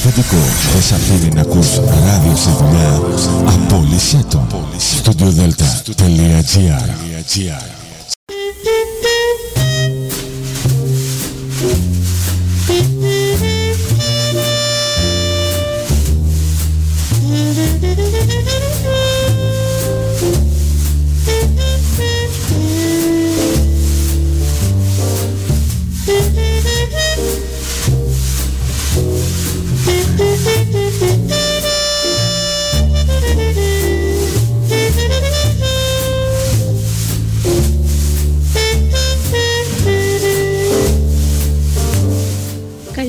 αφεντικό. Δεν σ' αφήνει να ακούς ράδιο στη δουλειά; Απόλυσέ το. StudioDelta.gr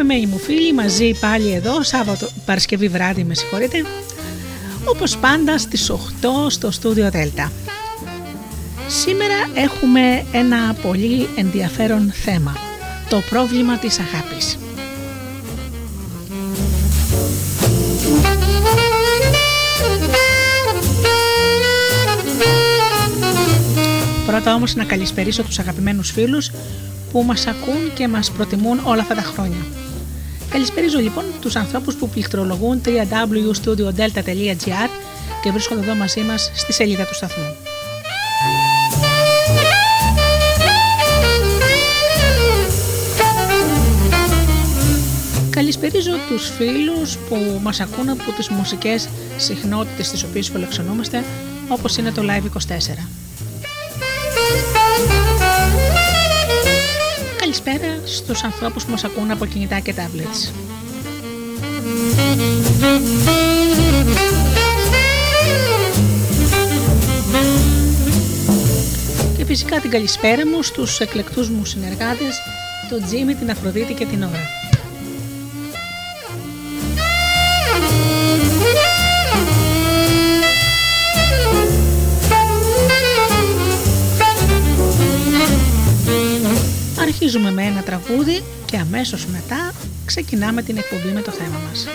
Αγαπημένοι μου φίλοι μαζί πάλι εδώ Σάββατο Παρασκευή βράδυ με συγχωρείτε όπως πάντα στις 8 στο στούντιο Δέλτα. Σήμερα έχουμε ένα πολύ ενδιαφέρον θέμα το πρόβλημα της αγάπης. Πρώτα όμως να καλησπερίσω τους αγαπημένους φίλους που μας ακούν και μας προτιμούν όλα αυτά τα χρόνια. Καλησπέριζω λοιπόν τους ανθρώπους που πληκτρολογούν www.studiodelta.gr και βρίσκονται εδώ μαζί μας στη σελίδα του σταθμού. Καλησπερίζω τους φίλους που μας ακούν από τις μουσικές συχνότητες τις οποίες φιλοξενούμαστε όπως είναι το Live 24. Καλησπέρα στους ανθρώπους που μας ακούν από κινητά και tablets. Και φυσικά την καλησπέρα μου στους εκλεκτούς μου συνεργάτες, τον Τζίμι, την Αφροδίτη και την Ωρα. Αρχίζουμε με ένα τραγούδι και αμέσως μετά ξεκινάμε την εκπομπή με το θέμα μας.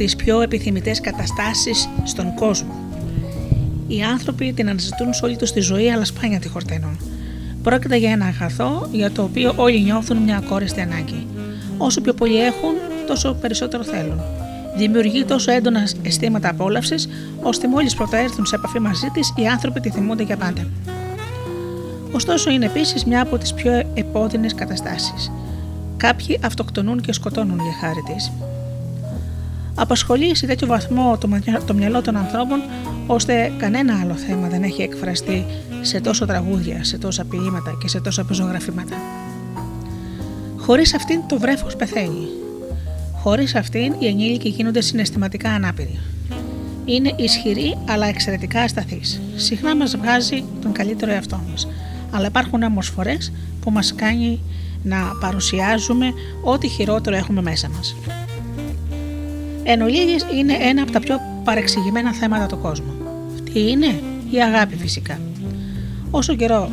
Τις πιο επιθυμητές καταστάσεις στον κόσμο. Οι άνθρωποι την αναζητούν σε όλη τους τη ζωή, αλλά σπάνια τη χορταίνουν. Πρόκειται για ένα αγαθό για το οποίο όλοι νιώθουν μια ακόριστη ανάγκη. Όσο πιο πολύ έχουν, τόσο περισσότερο θέλουν. Δημιουργεί τόσο έντονα αισθήματα απόλαυσης, ώστε μόλις πρωτοέρθουν σε επαφή μαζί της, οι άνθρωποι τη θυμούνται για πάντα. Ωστόσο, είναι επίσης μια από τις πιο επώδυνες καταστάσεις. Κάποιοι αυτοκτονούν και σκοτώνουν για χάρη της. Απασχολεί σε τέτοιο βαθμό το μυαλό των ανθρώπων, ώστε κανένα άλλο θέμα δεν έχει εκφραστεί σε τόσο τραγούδια, σε τόσα ποίηματα και σε τόσα πεζογραφήματα. Χωρίς αυτήν το βρέφος πεθαίνει. Χωρίς αυτήν οι ενήλικοι γίνονται συναισθηματικά ανάπηροι. Είναι ισχυρή αλλά εξαιρετικά ασταθή. Συχνά μας βγάζει τον καλύτερο εαυτό μας. Αλλά υπάρχουν όμω φορέ που μας κάνει να παρουσιάζουμε ό,τι χειρότερο έχουμε μέσα μας. Εν ολίγης είναι ένα από τα πιο παρεξηγημένα θέματα του κόσμου. Τι είναι; Η αγάπη φυσικά. Όσο καιρό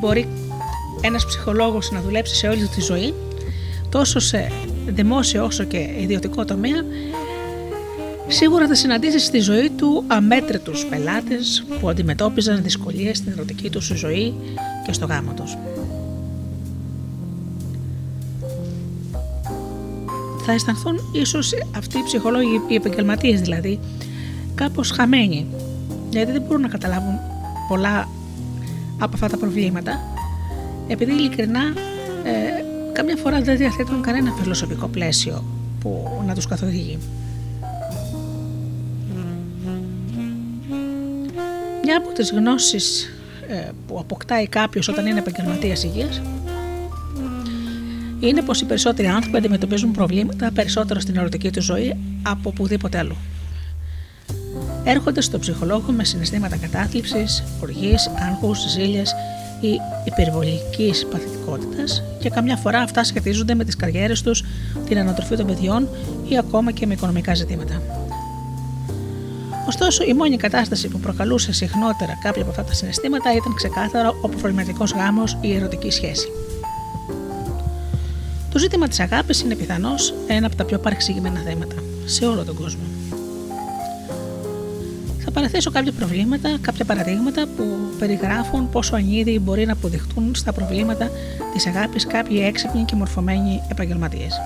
μπορεί ένας ψυχολόγος να δουλέψει σε όλη τη ζωή, τόσο σε δημόσιο όσο και ιδιωτικό τομέα, σίγουρα θα συναντήσεις στη ζωή του αμέτρητους πελάτες που αντιμετώπιζαν δυσκολίες στην ερωτική του ζωή και στο γάμο τους. Θα αισθανθούν ίσως αυτοί οι ψυχολόγοι, οι επαγγελματίες δηλαδή, κάπως χαμένοι, γιατί δεν μπορούν να καταλάβουν πολλά από αυτά τα προβλήματα, επειδή ειλικρινά ε, καμιά φορά δεν διαθέτουν κανένα φιλοσοφικό πλαίσιο που να τους καθοδηγεί. Μια από τις γνώσεις ε, που αποκτάει κάποιος όταν είναι επαγγελματίας υγείας είναι πως οι περισσότεροι άνθρωποι αντιμετωπίζουν προβλήματα περισσότερο στην ερωτική τους ζωή από οπουδήποτε αλλού. Έρχονται στον ψυχολόγο με συναισθήματα κατάθλιψης, οργής, άγχους, ζήλιας ή υπερβολικής παθητικότητας και καμιά φορά αυτά σχετίζονται με τις καριέρες τους, την ανατροφή των παιδιών ή ακόμα και με οικονομικά ζητήματα. Ωστόσο, η μόνη κατάσταση που προκαλούσε συχνότερα κάποια από αυτά τα συναισθήματα ήταν ξεκάθαρα ο προβληματικός γάμος ή η ερωτική σχέση. Το ζήτημα της αγάπης είναι πιθανώς ένα από τα πιο παρεξηγημένα θέματα σε όλο τον κόσμο. Θα παραθέσω κάποια προβλήματα, κάποια παραδείγματα που περιγράφουν πόσο ανίδιοι μπορεί να αποδειχτούν στα προβλήματα της αγάπης κάποιοι έξυπνοι και μορφωμένοι επαγγελματίες.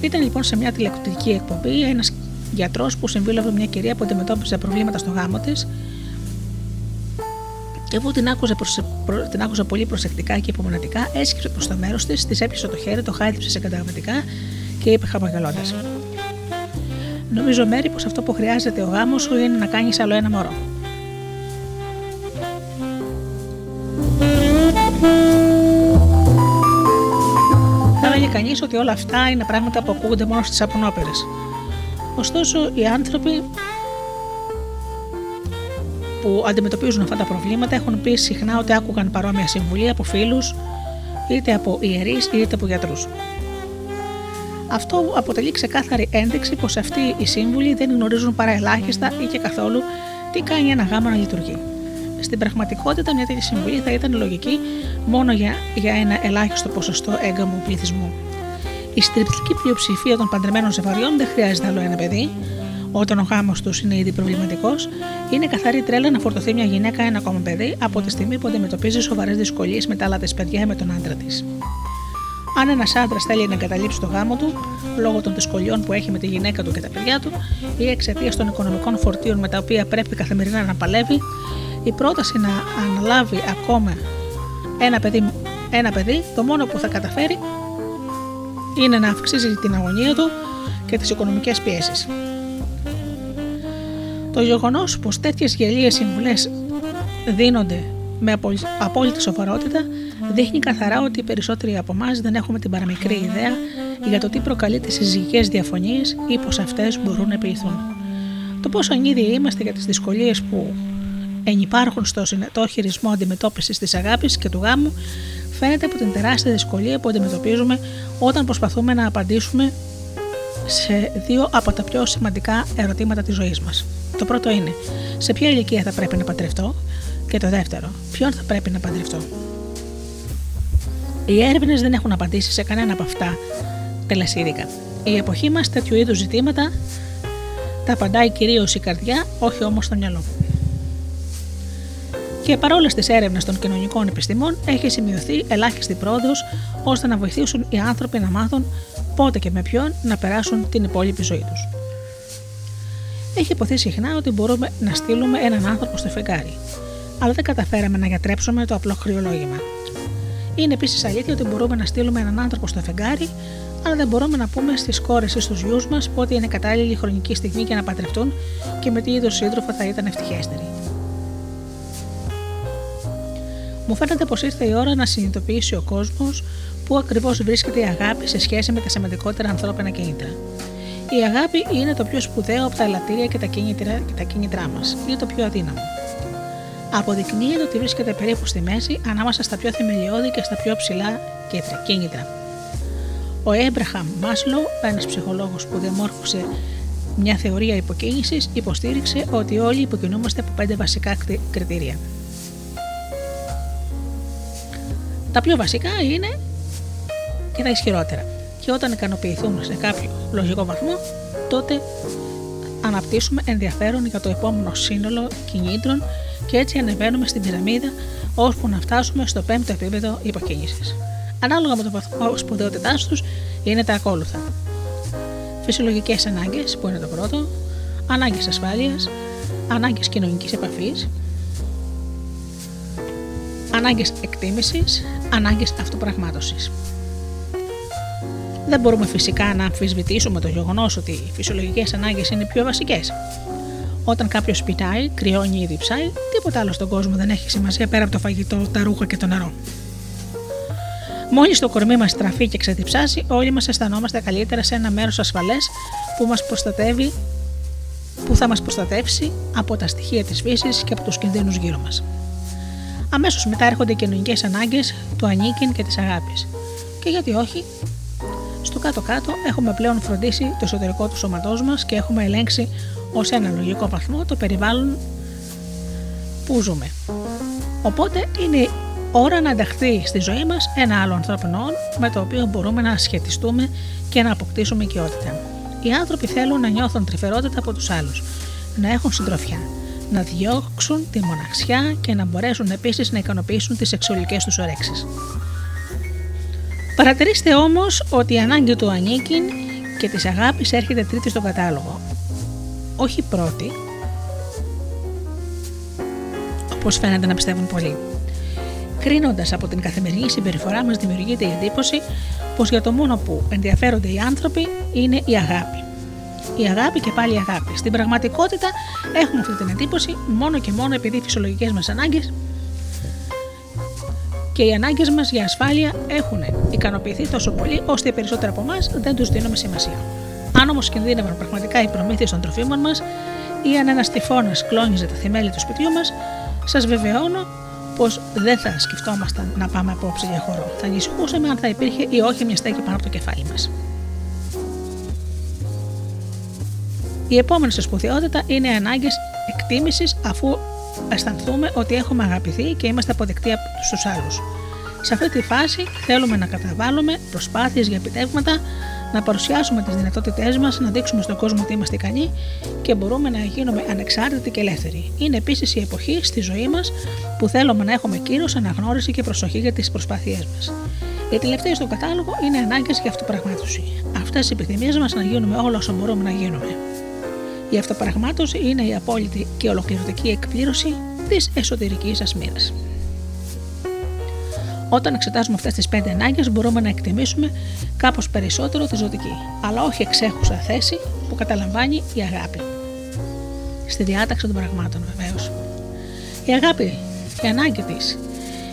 Ήταν λοιπόν σε μια τηλεοπτική εκπομπή ένας γιατρός που συμβούλευε μια κυρία που αντιμετώπιζε προβλήματα στο γάμο της και αφού την άκουσε, την άκουσε πολύ προσεκτικά και υπομονετικά, έσκυψε προς το μέρος της, της έπιασε το χέρι, το χάιδεψε σε καταγραμματικά και είπε χαμογελώντας. Νομίζω, Μέρη, πως αυτό που χρειάζεται ο γάμος σου είναι να κάνεις άλλο ένα μωρό. Θα έλεγε κανείς ότι όλα αυτά είναι πράγματα που ακούγονται μόνο στις απονόπερες. Ωστόσο, οι άνθρωποι που αντιμετωπίζουν αυτά τα προβλήματα έχουν πει συχνά ότι άκουγαν παρόμοια συμβουλή από φίλους, είτε από ιερείς είτε από γιατρούς. Αυτό αποτελεί ξεκάθαρη ένδειξη πως αυτοί οι σύμβουλοι δεν γνωρίζουν παρά ελάχιστα ή και καθόλου τι κάνει ένα γάμο να λειτουργεί. Στην πραγματικότητα, μια τέτοια συμβουλή θα ήταν λογική μόνο για, για ένα ελάχιστο ποσοστό έγκαμου πληθυσμού. Η στριπτική πλειοψηφία των παντρεμένων ζευγαριών δεν χρειάζεται άλλο ένα παιδί, όταν ο γάμο τους είναι ήδη προβληματικός, είναι καθαρή τρέλα να φορτωθεί μια γυναίκα ένα ακόμα παιδί από τη στιγμή που αντιμετωπίζει σοβαρές δυσκολίες με τα άλλα της παιδιά με τον άντρα της. Αν ένας άντρας θέλει να εγκαταλείψει το γάμο του, λόγω των δυσκολιών που έχει με τη γυναίκα του και τα παιδιά του, ή εξαιτίας των οικονομικών φορτίων με τα οποία πρέπει καθημερινά να παλεύει, η πρόταση να αναλάβει ακόμα ένα παιδί, ένα παιδί, το μόνο που θα καταφέρει είναι να αυξήσει την αγωνία του και τις οικονομικές πιέσεις. Το γεγονός πως τέτοιες γελίες συμβουλές δίνονται με απόλυτη σοβαρότητα δείχνει καθαρά ότι οι περισσότεροι από εμάς δεν έχουμε την παραμικρή ιδέα για το τι προκαλεί τις συζυγικές διαφωνίες ή πως αυτές μπορούν να επιληθούν. Το πόσο ανίδιοι είμαστε για τις δυσκολίες που ενυπάρχουν στο συνετό χειρισμό αντιμετώπισης της αγάπης και του γάμου φαίνεται από την τεράστια δυσκολία που αντιμετωπίζουμε όταν προσπαθούμε να απαντήσουμε σε δύο από τα πιο σημαντικά ερωτήματα της ζωής μας. Το πρώτο είναι σε ποια ηλικία θα πρέπει να παντρευτώ; Και το δεύτερο ποιον θα πρέπει να παντρευτώ; Οι έρευνες δεν έχουν απαντήσει σε κανένα από αυτά τελεσίδικα. Η εποχή μας τέτοιου είδους ζητήματα τα απαντάει κυρίως η καρδιά, όχι όμως το μυαλό. Και παρόλες τις έρευνες των κοινωνικών επιστημών, έχει σημειωθεί ελάχιστη πρόοδος ώστε να βοηθήσουν οι άνθρωποι να μάθουν πότε και με ποιον να περάσουν την υπόλοιπη ζωή τους. Έχει υποθεί συχνά ότι μπορούμε να στείλουμε έναν άνθρωπο στο φεγγάρι, αλλά δεν καταφέραμε να γιατρέψουμε το απλό χρειολόγημα. Είναι επίσης αλήθεια ότι μπορούμε να στείλουμε έναν άνθρωπο στο φεγγάρι, αλλά δεν μπορούμε να πούμε στις κόρες ή στους γιους μας πότε είναι κατάλληλη χρονική στιγμή για να παντρευτούν και με τι είδο σύντροφο θα ήταν ευτυχέστεροι. Μου φαίνεται πως ήρθε η ώρα να συνειδητοποιήσει ο κόσμος πού ακριβώς βρίσκεται η αγάπη σε σχέση με τα σημαντικότερα ανθρώπινα κίνητρα. Η αγάπη είναι το πιο σπουδαίο από τα ελαττήρια και τα κίνητρα, και τα κίνητρά μας. Είναι το πιο αδύναμο. Αποδεικνύεται ότι βρίσκεται περίπου στη μέση ανάμεσα στα πιο θεμελιώδη και στα πιο ψηλά κίνητρα. Ο Έμπραχαμ Μάσλο, ένας ψυχολόγος που διαμόρφωσε μια θεωρία υποκίνησης, υποστήριξε ότι όλοι υποκινούμαστε από πέντε βασικά κριτήρια. Τα πιο βασικά είναι και τα ισχυρότερα. Και όταν ικανοποιηθούν σε κάποιο λογικό βαθμό, τότε αναπτύσσουμε ενδιαφέρον για το επόμενο σύνολο κινήτρων και έτσι ανεβαίνουμε στην πυραμίδα ώσπου να φτάσουμε στο πέμπτο επίπεδο υποκίνησης. Ανάλογα με το βαθμό σπουδαιότητάς τους είναι τα ακόλουθα. Φυσιολογικές ανάγκες, που είναι το πρώτο, ανάγκες ασφάλειας, ανάγκες κοινωνικής επαφής, ανάγκες εκτίμησης, ανάγκες αυτοπραγμάτωσης. Δεν μπορούμε φυσικά να αμφισβητήσουμε το γεγονός ότι οι φυσιολογικές ανάγκες είναι οι πιο βασικές. Όταν κάποιος πεινάει, κρυώνει ή διψάει, τίποτα άλλο στον κόσμο δεν έχει σημασία πέρα από το φαγητό, τα ρούχα και το νερό. Μόλις το κορμί μας στραφεί και ξεδιψάσει, όλοι μας αισθανόμαστε καλύτερα σε ένα μέρος ασφαλές που, μας προστατεύει, που θα μας προστατεύσει από τα στοιχεία της φύσης και από τους κινδύνους γύρω μας. Αμέσως μετά έρχονται οι κοινωνικές ανάγκες του ανήκειν και της αγάπης. Και γιατί όχι, στο κάτω-κάτω έχουμε πλέον φροντίσει το εσωτερικό του σώματός μας και έχουμε ελέγξει ως ένα λογικό βαθμό το περιβάλλον που ζούμε. Οπότε είναι ώρα να ενταχθεί στη ζωή μας ένα άλλο ανθρώπινο με το οποίο μπορούμε να σχετιστούμε και να αποκτήσουμε οικειότητα. Οι άνθρωποι θέλουν να νιώθουν τρυφερότητα από τους άλλους, να έχουν συντροφιά, να διώξουν τη μοναξιά και να μπορέσουν επίσης να ικανοποιήσουν τις σεξουαλικές τους ορέξεις. Παρατηρήστε όμως ότι η ανάγκη του ανήκει και της αγάπης έρχεται τρίτη στον κατάλογο. Όχι πρώτη, όπως φαίνεται να πιστεύουν πολλοί. Κρίνοντας από την καθημερινή συμπεριφορά μας δημιουργείται η εντύπωση πως για το μόνο που ενδιαφέρονται οι άνθρωποι είναι η αγάπη η αγάπη και πάλι η αγάπη. Στην πραγματικότητα έχουμε αυτή την εντύπωση μόνο και μόνο επειδή οι φυσιολογικές μας ανάγκες και οι ανάγκες μας για ασφάλεια έχουν ικανοποιηθεί τόσο πολύ ώστε οι περισσότεροι από εμάς δεν τους δίνουμε σημασία. Αν όμως κινδύνευαν πραγματικά οι προμήθειες των τροφίμων μας ή αν ένας τυφώνας κλώνιζε τα θεμέλια του σπιτιού μας, σας βεβαιώνω πως δεν θα σκεφτόμασταν να πάμε απόψε για χώρο. Θα ανησυχούσαμε αν θα υπήρχε ή όχι μια στέκη πάνω από το κεφάλι μας. Η επόμενη σε σπουδαιότητα είναι οι ανάγκες εκτίμησης αφού αισθανθούμε ότι έχουμε αγαπηθεί και είμαστε αποδεκτοί από τους άλλους. Σε αυτή τη φάση θέλουμε να καταβάλουμε προσπάθειες για επιτεύγματα, να παρουσιάσουμε τις δυνατότητές μας, να δείξουμε στον κόσμο ότι είμαστε ικανοί και μπορούμε να γίνουμε ανεξάρτητοι και ελεύθεροι. Είναι επίσης η εποχή στη ζωή μας που θέλουμε να έχουμε κύρος, αναγνώριση και προσοχή για τις προσπάθειές μας. Οι τελευταίε στο κατάλογο είναι ανάγκες για αυτοπραγμάτωση. Αυτές οι επιθυμίες μας να γίνουμε όλο όσο μπορούμε να γίνουμε. Η αυτοπραγμάτωση είναι η απόλυτη και ολοκληρωτική εκπλήρωση της εσωτερικής σας μοίρας. Όταν εξετάζουμε αυτές τις πέντε ανάγκες, μπορούμε να εκτιμήσουμε κάπως περισσότερο τη ζωτική, αλλά όχι εξέχουσα θέση που καταλαμβάνει η αγάπη. Στη διάταξη των πραγμάτων, βεβαίως. Η αγάπη, η ανάγκη της,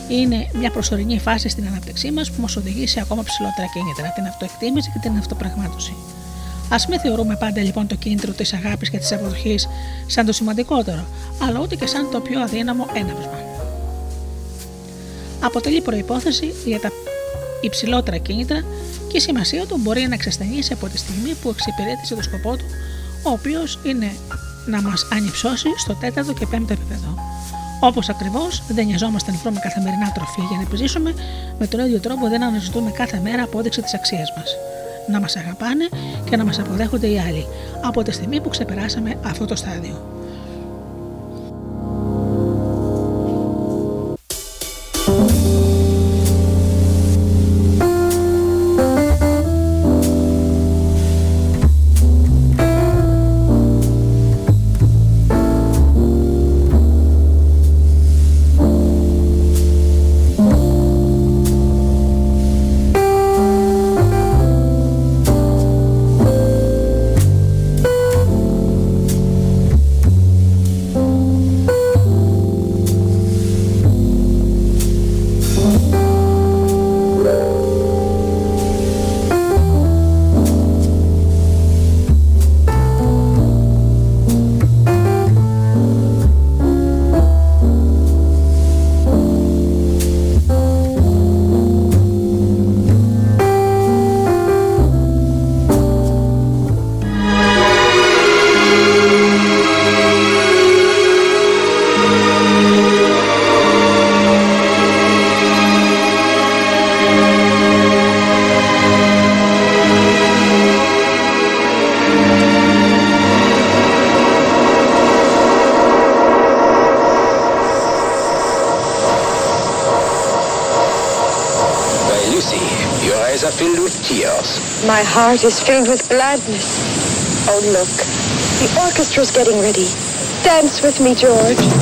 είναι μια προσωρινή φάση στην ανάπτυξή μας που μας οδηγεί σε ακόμα ψηλότερα κίνητρα, την αυτοεκτίμηση και την αυτοπραγμάτωση. Α μην θεωρούμε πάντα λοιπόν το κίνητρο της αγάπης και της αποδοχής σαν το σημαντικότερο, αλλά ούτε και σαν το πιο αδύναμο έναυσμα. Αποτελεί προπόθεση για τα υψηλότερα κίνητρα και η σημασία του μπορεί να εξασθενήσει από τη στιγμή που εξυπηρέτησε το σκοπό του, ο οποίος είναι να μας ανυψώσει στο τέταρτο και πέμπτο επίπεδο. Όπως ακριβώς δεν νοιαζόμαστε να βρούμε καθημερινά τροφή για να επιζήσουμε, με τον ίδιο τρόπο δεν αναζητούμε κάθε μέρα απόδειξη της αξίας μας. Να μας αγαπάνε και να μας αποδέχονται οι άλλοι, από τη στιγμή που ξεπεράσαμε αυτό το στάδιο. Heart is filled with gladness. Oh, look. The orchestra's getting ready. Dance with me, George.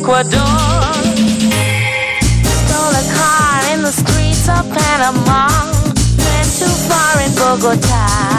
Ecuador. Stole a car in the streets of Panama. Went too far in Bogota.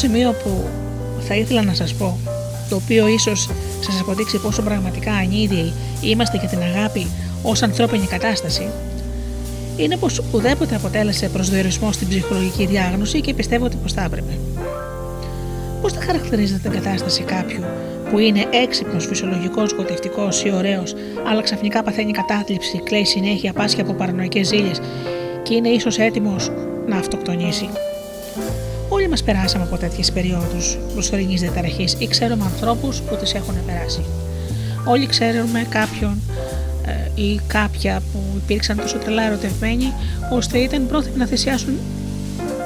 Σημείο που θα ήθελα να σας πω, το οποίο ίσως σας αποδείξει πόσο πραγματικά ανίδιοι είμαστε για την αγάπη ως ανθρώπινη κατάσταση, είναι πως ουδέποτε αποτέλεσε προσδιορισμό στην ψυχολογική διάγνωση και πιστεύω ότι πως θα έπρεπε. Πώς θα χαρακτηρίζετε την κατάσταση κάποιου που είναι έξυπνος, φυσιολογικός, σκοτευτικό ή ωραίος, αλλά ξαφνικά παθαίνει κατάθλιψη, κλαίει συνέχεια, πάσχει από παρανοϊκές ζήλε και είναι ίσως έτοιμος να αυτοκτονήσει; Όλοι μας περάσαμε από τέτοιες περιόδους προσωρινής διαταραχής ή ξέρουμε ανθρώπους που τις έχουν περάσει. Όλοι ξέρουμε κάποιον ε, ή κάποια που υπήρξαν τόσο τρελά ερωτευμένοι ώστε ήταν πρόθυμοι να θυσιάσουν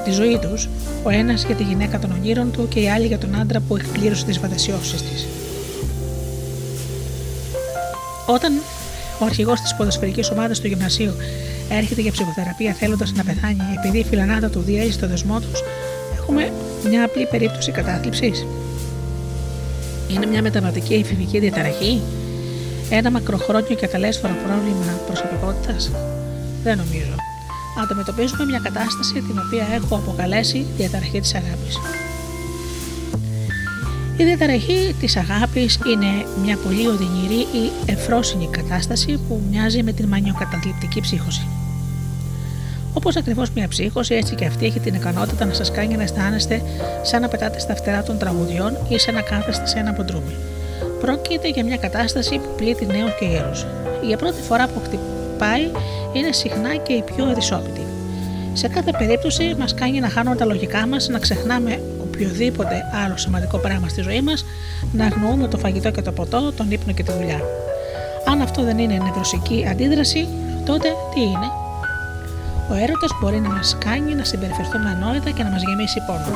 τη ζωή τους, ο ένας για τη γυναίκα των ονείρων του και οι άλλοι για τον άντρα που εκπλήρωσε τις φαντασιώσεις της. Όταν ο αρχηγός της ποδοσφαιρικής ομάδας του γυμνασίου έρχεται για ψυχοθεραπεία θέλοντας να πεθάνει επειδή η φιλανάδα του διέλυσε το δεσμό τους, έχουμε μια απλή περίπτωση κατάθλιψης. Είναι μια μεταβατική εφηβική διαταραχή, ένα μακροχρόνιο και καλέσφορο πρόβλημα προσωπικότητας. Δεν νομίζω αντιμετωπίζουμε μια κατάσταση την οποία έχω αποκαλέσει διαταραχή της αγάπης. Η διαταραχή της αγάπης είναι μια πολύ οδυνηρή ή εφρόσινη κατάσταση που μοιάζει με την μανιοκαταθλιπτική ψύχωση. Όπως ακριβώς μια ψύχωση, έτσι και αυτή έχει την ικανότητα να σας κάνει να αισθάνεστε σαν να πετάτε στα φτερά των τραγουδιών ή σαν να κάθεστε σε ένα ποντρούμι. Πρόκειται για μια κατάσταση που πλήττει νέους και γέρους. Για πρώτη φορά που χτυπάει είναι συχνά και η πιο αδυσόπιτη. Σε κάθε περίπτωση μας κάνει να χάνουμε τα λογικά μας, να ξεχνάμε οποιοδήποτε άλλο σημαντικό πράγμα στη ζωή μας, να αγνοούμε το φαγητό και το ποτό, τον ύπνο και τη δουλειά. Αν αυτό δεν είναι νευρωσική αντίδραση, τότε τι είναι; Ο έρωτας μπορεί να μας κάνει να συμπεριφερθούμε ανόητα και να μας γεμίσει πόνο.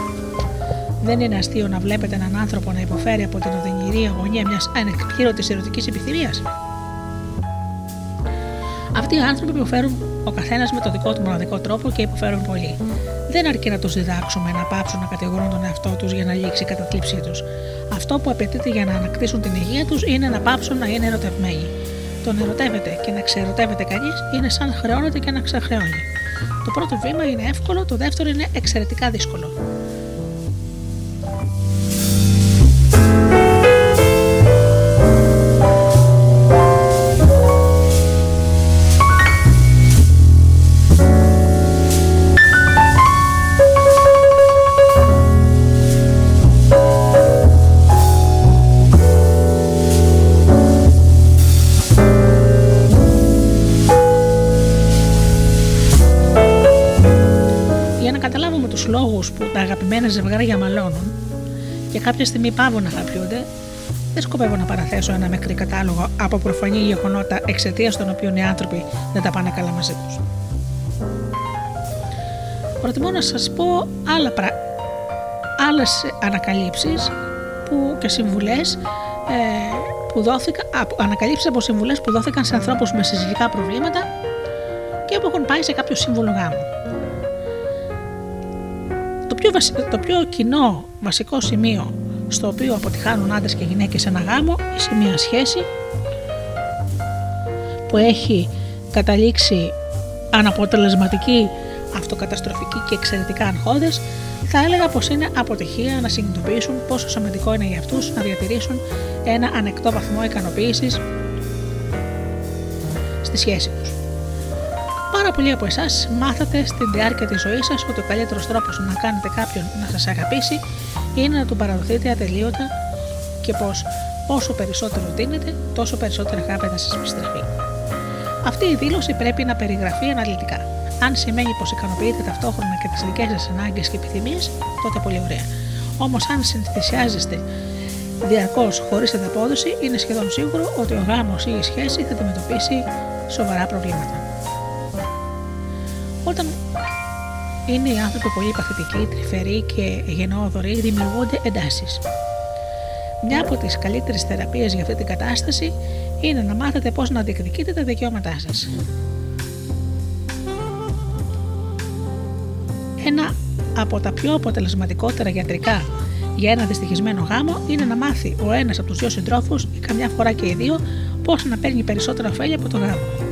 Δεν είναι αστείο να βλέπετε έναν άνθρωπο να υποφέρει από την οδυνηρή αγωνία μιας ανεκπλήρωτης ερωτικής επιθυμίας; Αυτοί οι άνθρωποι υποφέρουν ο καθένας με το δικό του μοναδικό τρόπο και υποφέρουν πολύ. Δεν αρκεί να τους διδάξουμε να πάψουν να κατηγορούν τον εαυτό τους για να λήξει η καταθλίψή τους. Αυτό που απαιτείται για να ανακτήσουν την υγεία τους είναι να πάψουν να είναι ερωτευμένοι. Το να ερωτεύεται και να ξερωτεύεται κανείς είναι σαν χρεώνεται και να ξεχρεώνει. Το πρώτο βήμα είναι εύκολο, το δεύτερο είναι εξαιρετικά δύσκολο. Αγαπημένα ζευγάρια μαλώνουν και κάποια στιγμή πάβουν να αγαπιούνται, δεν σκοπεύω να παραθέσω ένα μικρή κατάλογο από προφανή γεγονότα εξαιτίας των οποίων οι άνθρωποι δεν τα πάνε καλά μαζί τους. Προτιμώ να σας πω άλλα πρα... άλλες ανακαλύψεις που και συμβουλές ε, που δόθηκαν, ανακαλύψεις από συμβουλές που δόθηκαν σε ανθρώπους με συζυγικά προβλήματα και που έχουν πάει σε κάποιο σύμβουλο γάμου πιο, το πιο κοινό βασικό σημείο στο οποίο αποτυχάνουν άντρες και γυναίκες σε ένα γάμο ή σε μια σχέση που έχει καταλήξει αναποτελεσματική, αυτοκαταστροφική και εξαιρετικά αγχώδες, θα έλεγα πως είναι αποτυχία να συνειδητοποιήσουν πόσο σημαντικό είναι για αυτούς να διατηρήσουν ένα ανεκτό βαθμό ικανοποίησης στη σχέση τους. Πάρα πολλοί από εσάς μάθατε στην διάρκεια της ζωής σας ότι ο καλύτερος τρόπος να κάνετε κάποιον να σας αγαπήσει είναι να του παραδοθείτε ατελείωτα και πως όσο περισσότερο δίνετε, τόσο περισσότερη αγάπη θα σας επιστρέφει. Αυτή η δήλωση πρέπει να περιγραφεί αναλυτικά. Αν σημαίνει πως ικανοποιείτε ταυτόχρονα και τις δικές σας ανάγκες και επιθυμίες, τότε πολύ ωραία. Όμως, αν συνθυσιάζεστε διαρκώς χωρίς ανταπόδοση, είναι σχεδόν σίγουρο ότι ο γάμος ή η σχέση θα αντιμετωπίσει σοβαρά προβλήματα. Είναι οι άνθρωποι πολύ παθητικοί, τρυφεροί και γενναιόδοροι, δημιουργούνται εντάσεις. Μια από τις καλύτερες θεραπείες για αυτή την κατάσταση είναι να μάθετε πώς να διεκδικείτε τα δικαιώματά σας. Ένα από τα πιο αποτελεσματικότερα γιατρικά για ένα δυστυχισμένο γάμο είναι να μάθει ο ένας από τους δύο συντρόφους ή καμιά φορά και οι δύο πώς να παίρνει περισσότερα ωφέλη από το γάμο.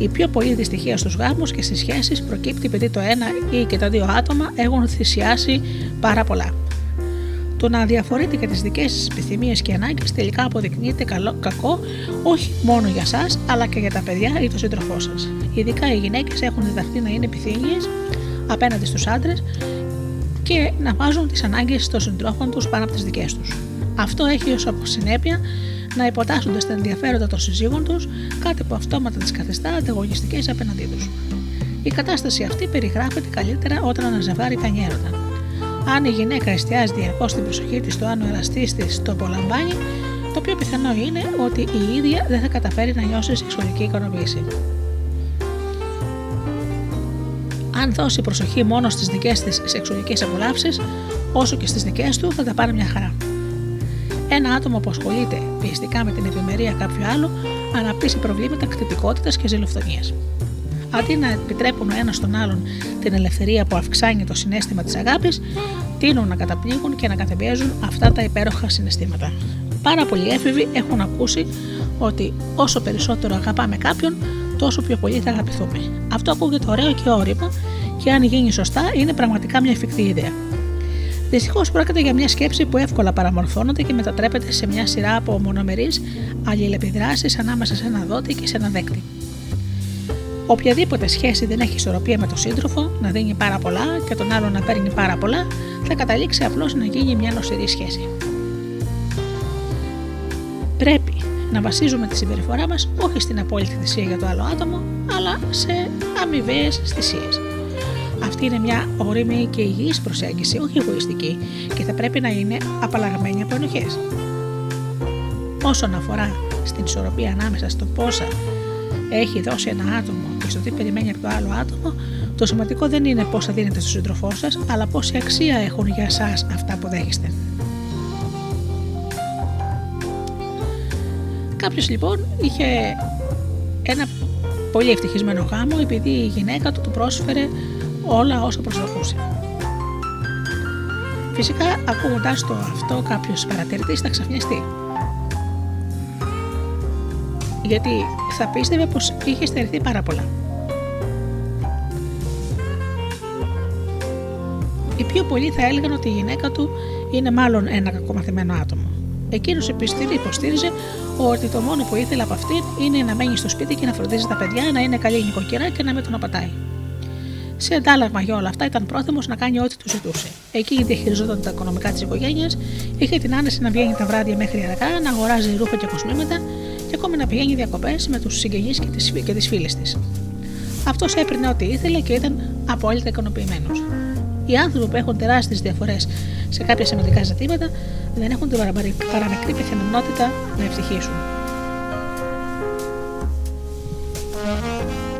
Η πιο πολλή δυστυχία στους γάμους και στι σχέσει προκύπτει επειδή το ένα ή και τα δύο άτομα έχουν θυσιάσει πάρα πολλά. Το να αδιαφορείτε για τις δικές σας επιθυμίες και ανάγκες τελικά αποδεικνύεται καλό, κακό όχι μόνο για εσά, αλλά και για τα παιδιά ή τον σύντροφό σας. Ειδικά οι γυναίκες έχουν διδαχθεί να είναι επιθυμίες απέναντι στους άντρες και να βάζουν τις ανάγκες των συντρόφων τους πάνω από τις δικές τους. Αυτό έχει ως συνέπεια να υποτάσσονται στα ενδιαφέροντα των συζύγων τους, κάτι που αυτόματα τις καθιστά ανταγωνιστικέ απέναντί τους. Η κατάσταση αυτή περιγράφεται καλύτερα όταν ένα ζευγάρι κάνει έρωτα. Αν η γυναίκα εστιάζει διαρκώς την προσοχή της στο αν ο εραστής της το απολαμβάνει, το πιο πιθανό είναι ότι η ίδια δεν θα καταφέρει να νιώσει σεξουαλική ικανοποίηση. Αν δώσει προσοχή μόνο στις δικές της σεξουαλικές απολαύσεις, όσο και στις δικές του, θα τα πάρει μια χαρά. Ένα άτομο που ασχολείται πιεστικά με την ευημερία κάποιου άλλου αναπτύσσει προβλήματα κτητικότητας και ζηλοφθονίας. Αντί να επιτρέπουν ο ένας τον άλλον την ελευθερία που αυξάνει το συνέστημα της αγάπης, τείνουν να καταπλήγουν και να κατεμπιέζουν αυτά τα υπέροχα συναισθήματα. Πάρα πολλοί έφηβοι έχουν ακούσει ότι όσο περισσότερο αγαπάμε κάποιον, τόσο πιο πολύ θα αγαπηθούμε. Αυτό ακούγεται ωραίο και όριμο και αν γίνει σωστά είναι πραγματικά μια εφικτή ιδέα. Δυστυχώς πρόκειται για μια σκέψη που εύκολα παραμορφώνεται και μετατρέπεται σε μια σειρά από μονομερείς αλληλεπιδράσεις ανάμεσα σε ένα δότη και σε ένα δέκτη. Οποιαδήποτε σχέση δεν έχει ισορροπία με τον σύντροφο, να δίνει πάρα πολλά και τον άλλο να παίρνει πάρα πολλά, θα καταλήξει απλώς να γίνει μια νοσηρή σχέση. Πρέπει να βασίζουμε τη συμπεριφορά μας όχι στην απόλυτη θυσία για το άλλο άτομο, αλλά σε αμοιβαίες θυσίες. Αυτή είναι μια όρημη και υγιής προσέγγιση, όχι εγωιστική, και θα πρέπει να είναι απαλλαγμένη από ενοχές. Όσον αφορά στην ισορροπία ανάμεσα στο πόσα έχει δώσει ένα άτομο και στο τι περιμένει από το άλλο άτομο, το σημαντικό δεν είναι πόσα δίνετε στον σύντροφό σας, αλλά πόση αξία έχουν για εσάς αυτά που δέχεστε. Κάποιος λοιπόν είχε ένα πολύ ευτυχισμένο γάμο επειδή η γυναίκα του του πρόσφερε όλα όσα προσδοκούσε. Φυσικά, ακούγοντά το αυτό, κάποιος παρατηρητής θα ξαφνιαστεί. Γιατί θα πίστευε πως είχε στερηθεί πάρα πολλά. Οι πιο πολλοί θα έλεγαν ότι η γυναίκα του είναι μάλλον ένα κακομαθημένο άτομο. Εκείνος υποστήριζε ότι το μόνο που ήθελε από αυτήν είναι να μένει στο σπίτι και να φροντίζει τα παιδιά, να είναι καλή νοικοκυρά και να με τον απατάει. Σε αντάλλαγμα για όλα αυτά ήταν πρόθυμος να κάνει ό,τι του ζητούσε. Εκεί διαχειριζόταν τα οικονομικά της οικογένειας, είχε την άνεση να βγαίνει τα βράδια μέχρι αργά, να αγοράζει ρούχα και κοσμήματα και ακόμη να πηγαίνει διακοπές με τους συγγενείς και τις φίλες της. Αυτός έπαιρνε ό,τι ήθελε και ήταν απόλυτα ικανοποιημένος. Οι άνθρωποι που έχουν τεράστιες διαφορές σε κάποια σημαντικά ζητήματα δεν έχουν την παραμικρή πιθανότητα να ευτυχήσουν.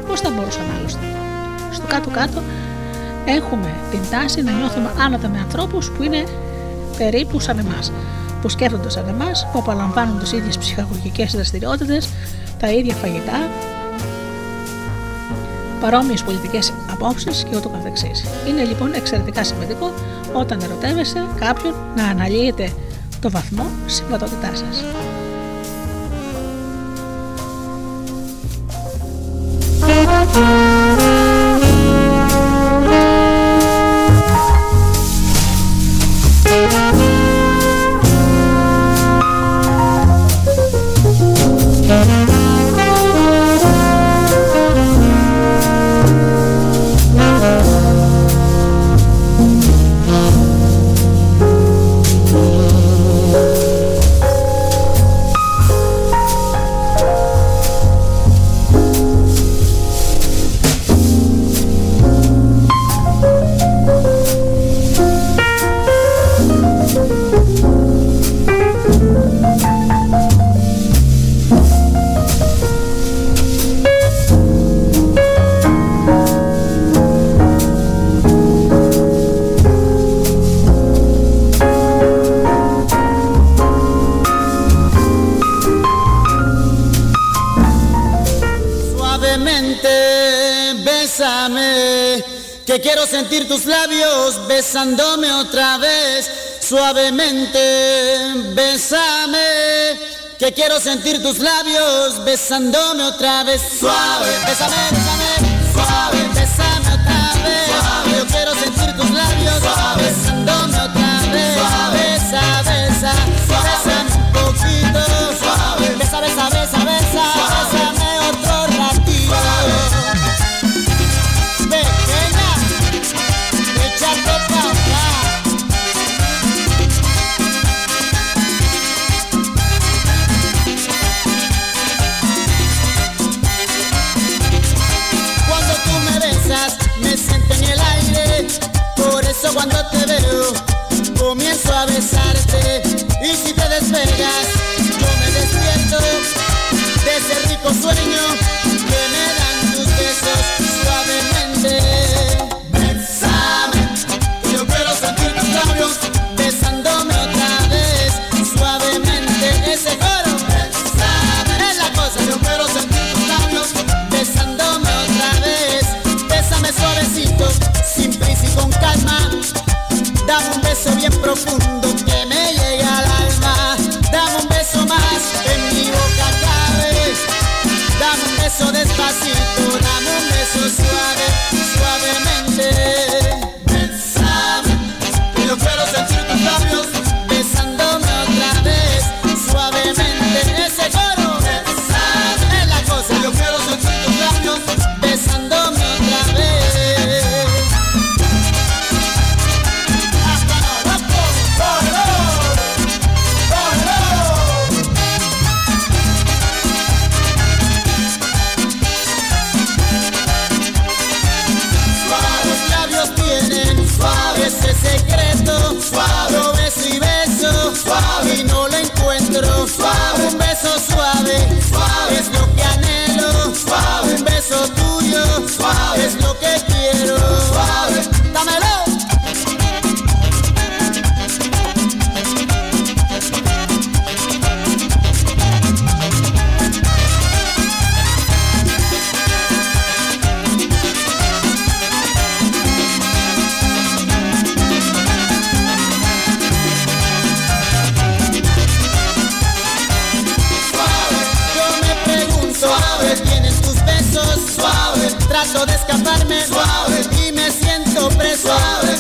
Πώς θα μπορούσαν άλλωστε στο κάτω-κάτω έχουμε την τάση να νιώθουμε άνατα με ανθρώπους που είναι περίπου σαν εμάς, που σκέφτονται σαν εμάς, που απολαμβάνουν τις ίδιες ψυχαγωγικές δραστηριότητες, τα ίδια φαγητά, παρόμοιες πολιτικές απόψεις και ούτω καθεξής. Είναι λοιπόν εξαιρετικά σημαντικό όταν ερωτεύεσαι κάποιον να αναλύετε το βαθμό συμβατότητάς σας. suavemente, besame, que quiero sentir tus labios besándome otra vez. Suave, besame. Oh. Suave. Y me siento presuave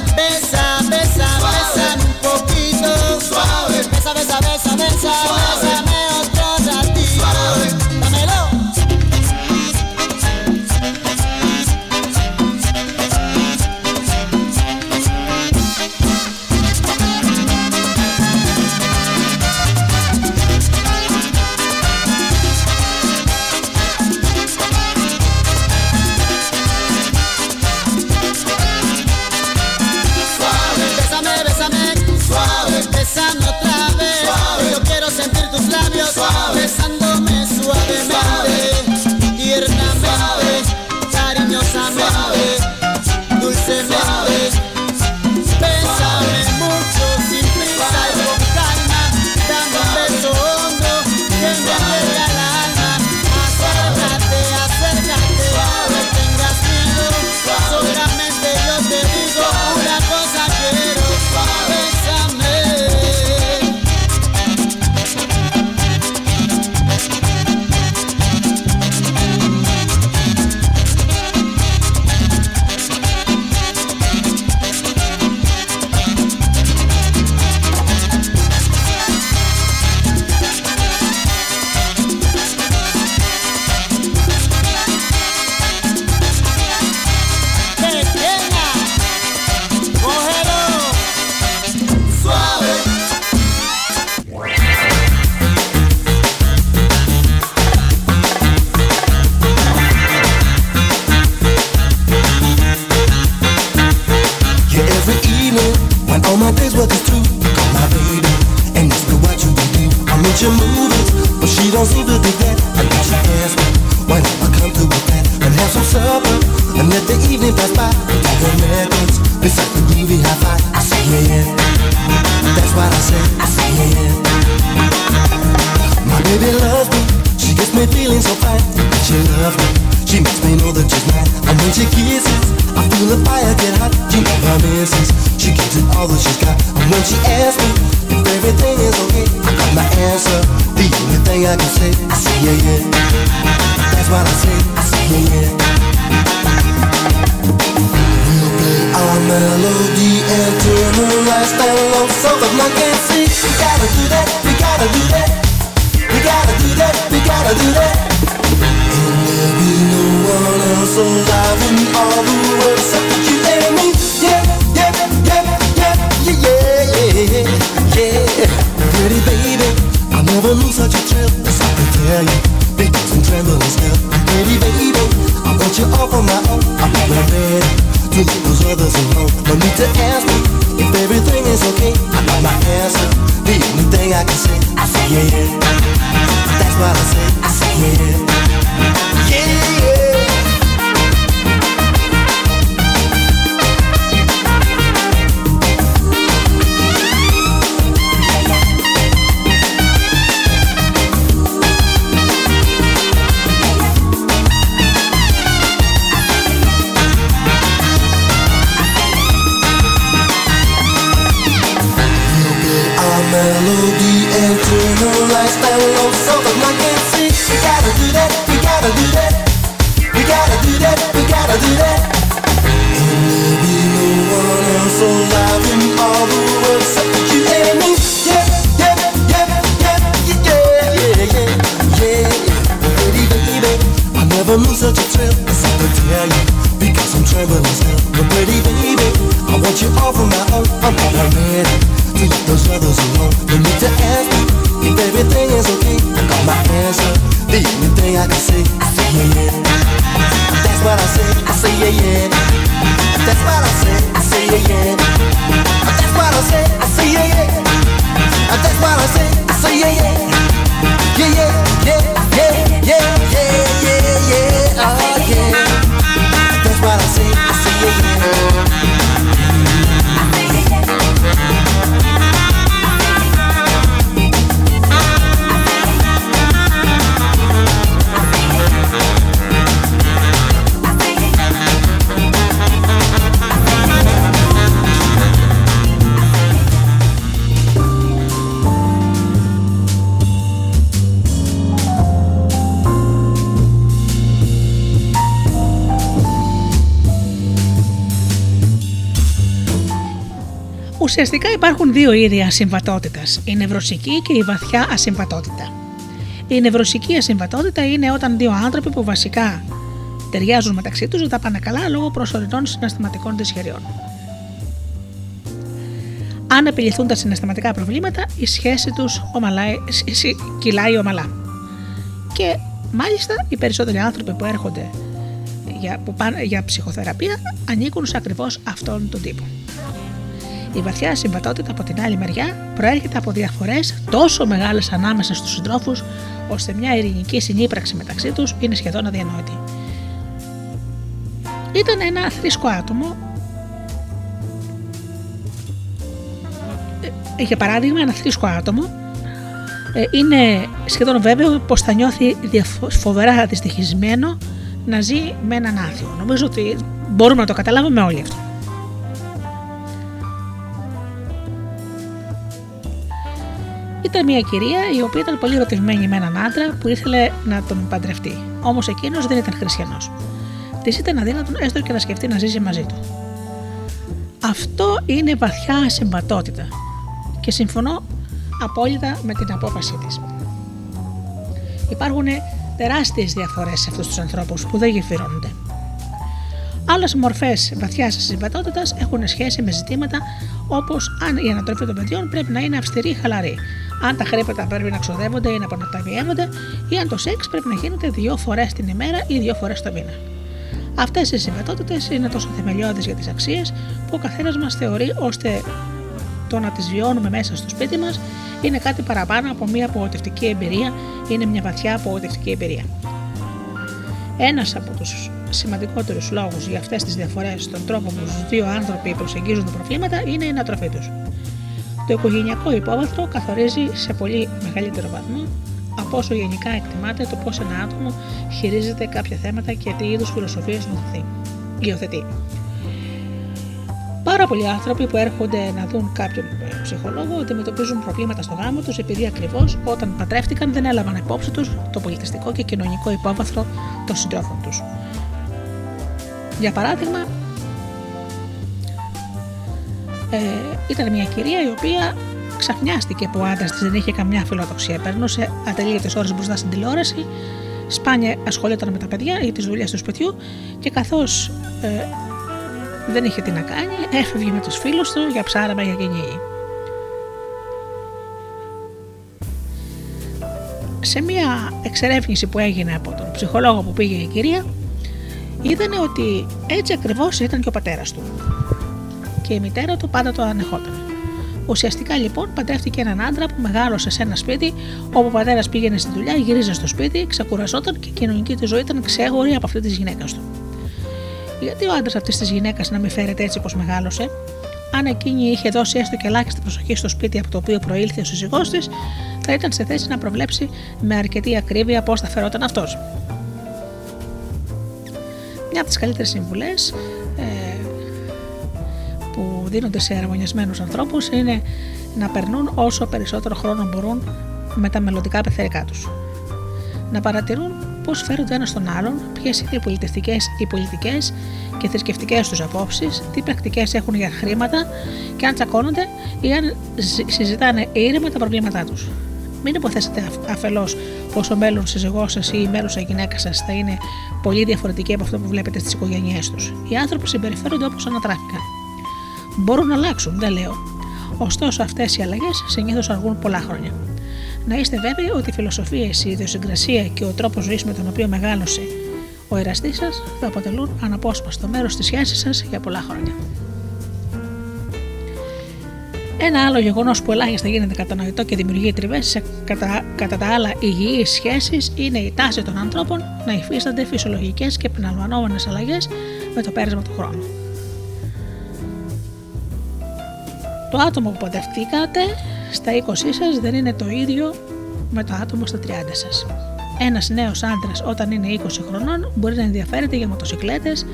Ουσιαστικά υπάρχουν δύο είδη ασυμβατότητας, η νευρωσική και η βαθιά ασυμβατότητα. Η νευρωσική ασυμβατότητα είναι όταν δύο άνθρωποι που βασικά ταιριάζουν μεταξύ τους δεν τα πάνε καλά λόγω προσωρινών συναισθηματικών δυσχεριών. Αν επιληθούν τα συναισθηματικά προβλήματα, η σχέση τους κυλάει ομαλά. Και μάλιστα οι περισσότεροι άνθρωποι που έρχονται για, που πάνε για ψυχοθεραπεία ανήκουν σε ακριβώς αυτόν τον τύπο. Η βαθιά συμβατότητα από την άλλη μεριά προέρχεται από διαφορές τόσο μεγάλες ανάμεσα στους συντρόφους, ώστε μια ειρηνική συνύπραξη μεταξύ τους είναι σχεδόν αδιανόητη. Ήταν ένα θρήσκο άτομο. Ε, Για παράδειγμα, ένα θρήσκο άτομο ε, είναι σχεδόν βέβαιο πως θα νιώθει διαφο- φοβερά δυστυχισμένο να ζει με έναν άθιο. Νομίζω ότι μπορούμε να το καταλάβουμε όλοι αυτό. Ήταν μια κυρία η οποία ήταν πολύ ερωτευμένη με έναν άντρα που ήθελε να τον παντρευτεί. Όμως εκείνος δεν ήταν χριστιανός. Της ήταν αδύνατον έστω και να σκεφτεί να ζήσει μαζί του. Αυτό είναι βαθιά ασυμβατότητα και συμφωνώ απόλυτα με την απόφασή της. Υπάρχουν τεράστιες διαφορές σε αυτούς τους ανθρώπους που δεν γεφυρώνονται. Άλλες μορφές βαθιάς ασυμβατότητα έχουν σχέση με ζητήματα όπως αν η ανατροφή των παιδιών πρέπει να είναι αυστηρή ή χαλαρή, αν τα χρήματα πρέπει να ξοδεύονται ή να αποταμιεύονται, ή αν το σεξ πρέπει να γίνεται δύο φορές την ημέρα ή δύο φορές το μήνα. Αυτές οι συμβατότητε είναι τόσο θεμελιώδεις για τις αξίες που ο καθένας μας θεωρεί ώστε το να τις βιώνουμε μέσα στο σπίτι μας είναι κάτι παραπάνω από μια απογοητευτική εμπειρία, είναι μια βαθιά απογοητευτική εμπειρία. Ένας από τους σημαντικότερους λόγους για αυτές τις διαφορές στον τρόπο που τους δύο άνθρωποι προσεγγίζουν τα προβλήματα είναι η ανατροφή τους. Το οικογενειακό υπόβαθρο καθορίζει σε πολύ μεγαλύτερο βαθμό από όσο γενικά εκτιμάται το πώς ένα άτομο χειρίζεται κάποια θέματα και τι είδους φιλοσοφίες υιοθετεί. Πάρα πολλοί άνθρωποι που έρχονται να δουν κάποιον ε, ψυχολόγο αντιμετωπίζουν προβλήματα στο γάμο τους επειδή ακριβώς όταν παντρεύτηκαν δεν έλαβαν υπόψη τους το πολιτιστικό και κοινωνικό υπόβαθρο των συντρόφων τους. Για παράδειγμα, ε, ήταν μια κυρία η οποία ξαφνιάστηκε που ο άντρας της δεν είχε καμιά φιλοδοξία. Περνούσε ατελείωτες ώρες μπροστά στην τηλεόραση, σπάνια ασχολιόταν με τα παιδιά ή τις δουλειές του σπιτιού και καθώς ε, δεν είχε τι να κάνει, έφευγε με τους φίλους του για ψάραμα για κυνήγι. Σε μια εξερεύνηση που έγινε από τον ψυχολόγο που πήγε η κυρία, είδανε ότι έτσι ακριβώς ήταν και ο πατέρας του. Και η μητέρα του πάντα το ανεχόταν. Ουσιαστικά λοιπόν παντρεύτηκε έναν άντρα που μεγάλωσε σε ένα σπίτι, όπου ο πατέρας πήγαινε στη δουλειά, γύριζε στο σπίτι, ξεκουραζόταν και η κοινωνική του ζωή ήταν ξέχωρη από αυτή της γυναίκας του. Γιατί ο άντρας αυτής της γυναίκας να μην φέρεται έτσι όπω μεγάλωσε, αν εκείνη είχε δώσει έστω και ελάχιστη προσοχή στο σπίτι από το οποίο προήλθε ο σύζυγός της, θα ήταν σε θέση να προβλέψει με αρκετή ακρίβεια πώς θα φερόταν αυτός. Μια από τις καλύτερες συμβουλές ε, που δίνονται σε αρμονιασμένους ανθρώπους είναι να περνούν όσο περισσότερο χρόνο μπορούν με τα μελλοντικά πεθερικά τους. Να παρατηρούν πώς φέρονται ένας στον άλλον, ποιες είναι οι πολιτιστικές, οι πολιτικές και θρησκευτικές τους απόψεις, τι πρακτικές έχουν για χρήματα και αν τσακώνονται ή αν συζητάνε ήρεμα τα προβλήματά τους. Μην υποθέσετε αφελώς πως ο μέλλον σύζυγό σας ή η μέλουσα γυναίκα σας θα είναι πολύ διαφορετική από αυτό που βλέπετε στις οικογένειές τους. Οι άνθρωποι συμπεριφέρονται όπως ανατράφηκαν. Μπορούν να αλλάξουν, δεν λέω. Ωστόσο, αυτές οι αλλαγές συνήθως αργούν πολλά χρόνια να είστε βέβαιοι ότι οι φιλοσοφίε, η ιδιοσυγκρασία και ο τρόπος ζωής με τον οποίο μεγάλωσε ο εραστής σας θα αποτελούν αναπόσπαστο μέρος της σχέσης σας για πολλά χρόνια. Ένα άλλο γεγονός που ελάχιστα γίνεται κατανοητό και δημιουργεί τριβές σε κατά, κατά τα άλλα υγιείς σχέσεις είναι η τάση των ανθρώπων να υφίστανται φυσιολογικές και πνευματόμενε αλλαγές με το πέρασμα του χρόνου. Το άτομο που παντρευτήκατε στα 20 σας δεν είναι το ίδιο με το άτομο στα 30 σας. Ένας νέος άντρας όταν είναι 20 χρονών μπορεί να ενδιαφέρεται για μοτοσυκλέτες,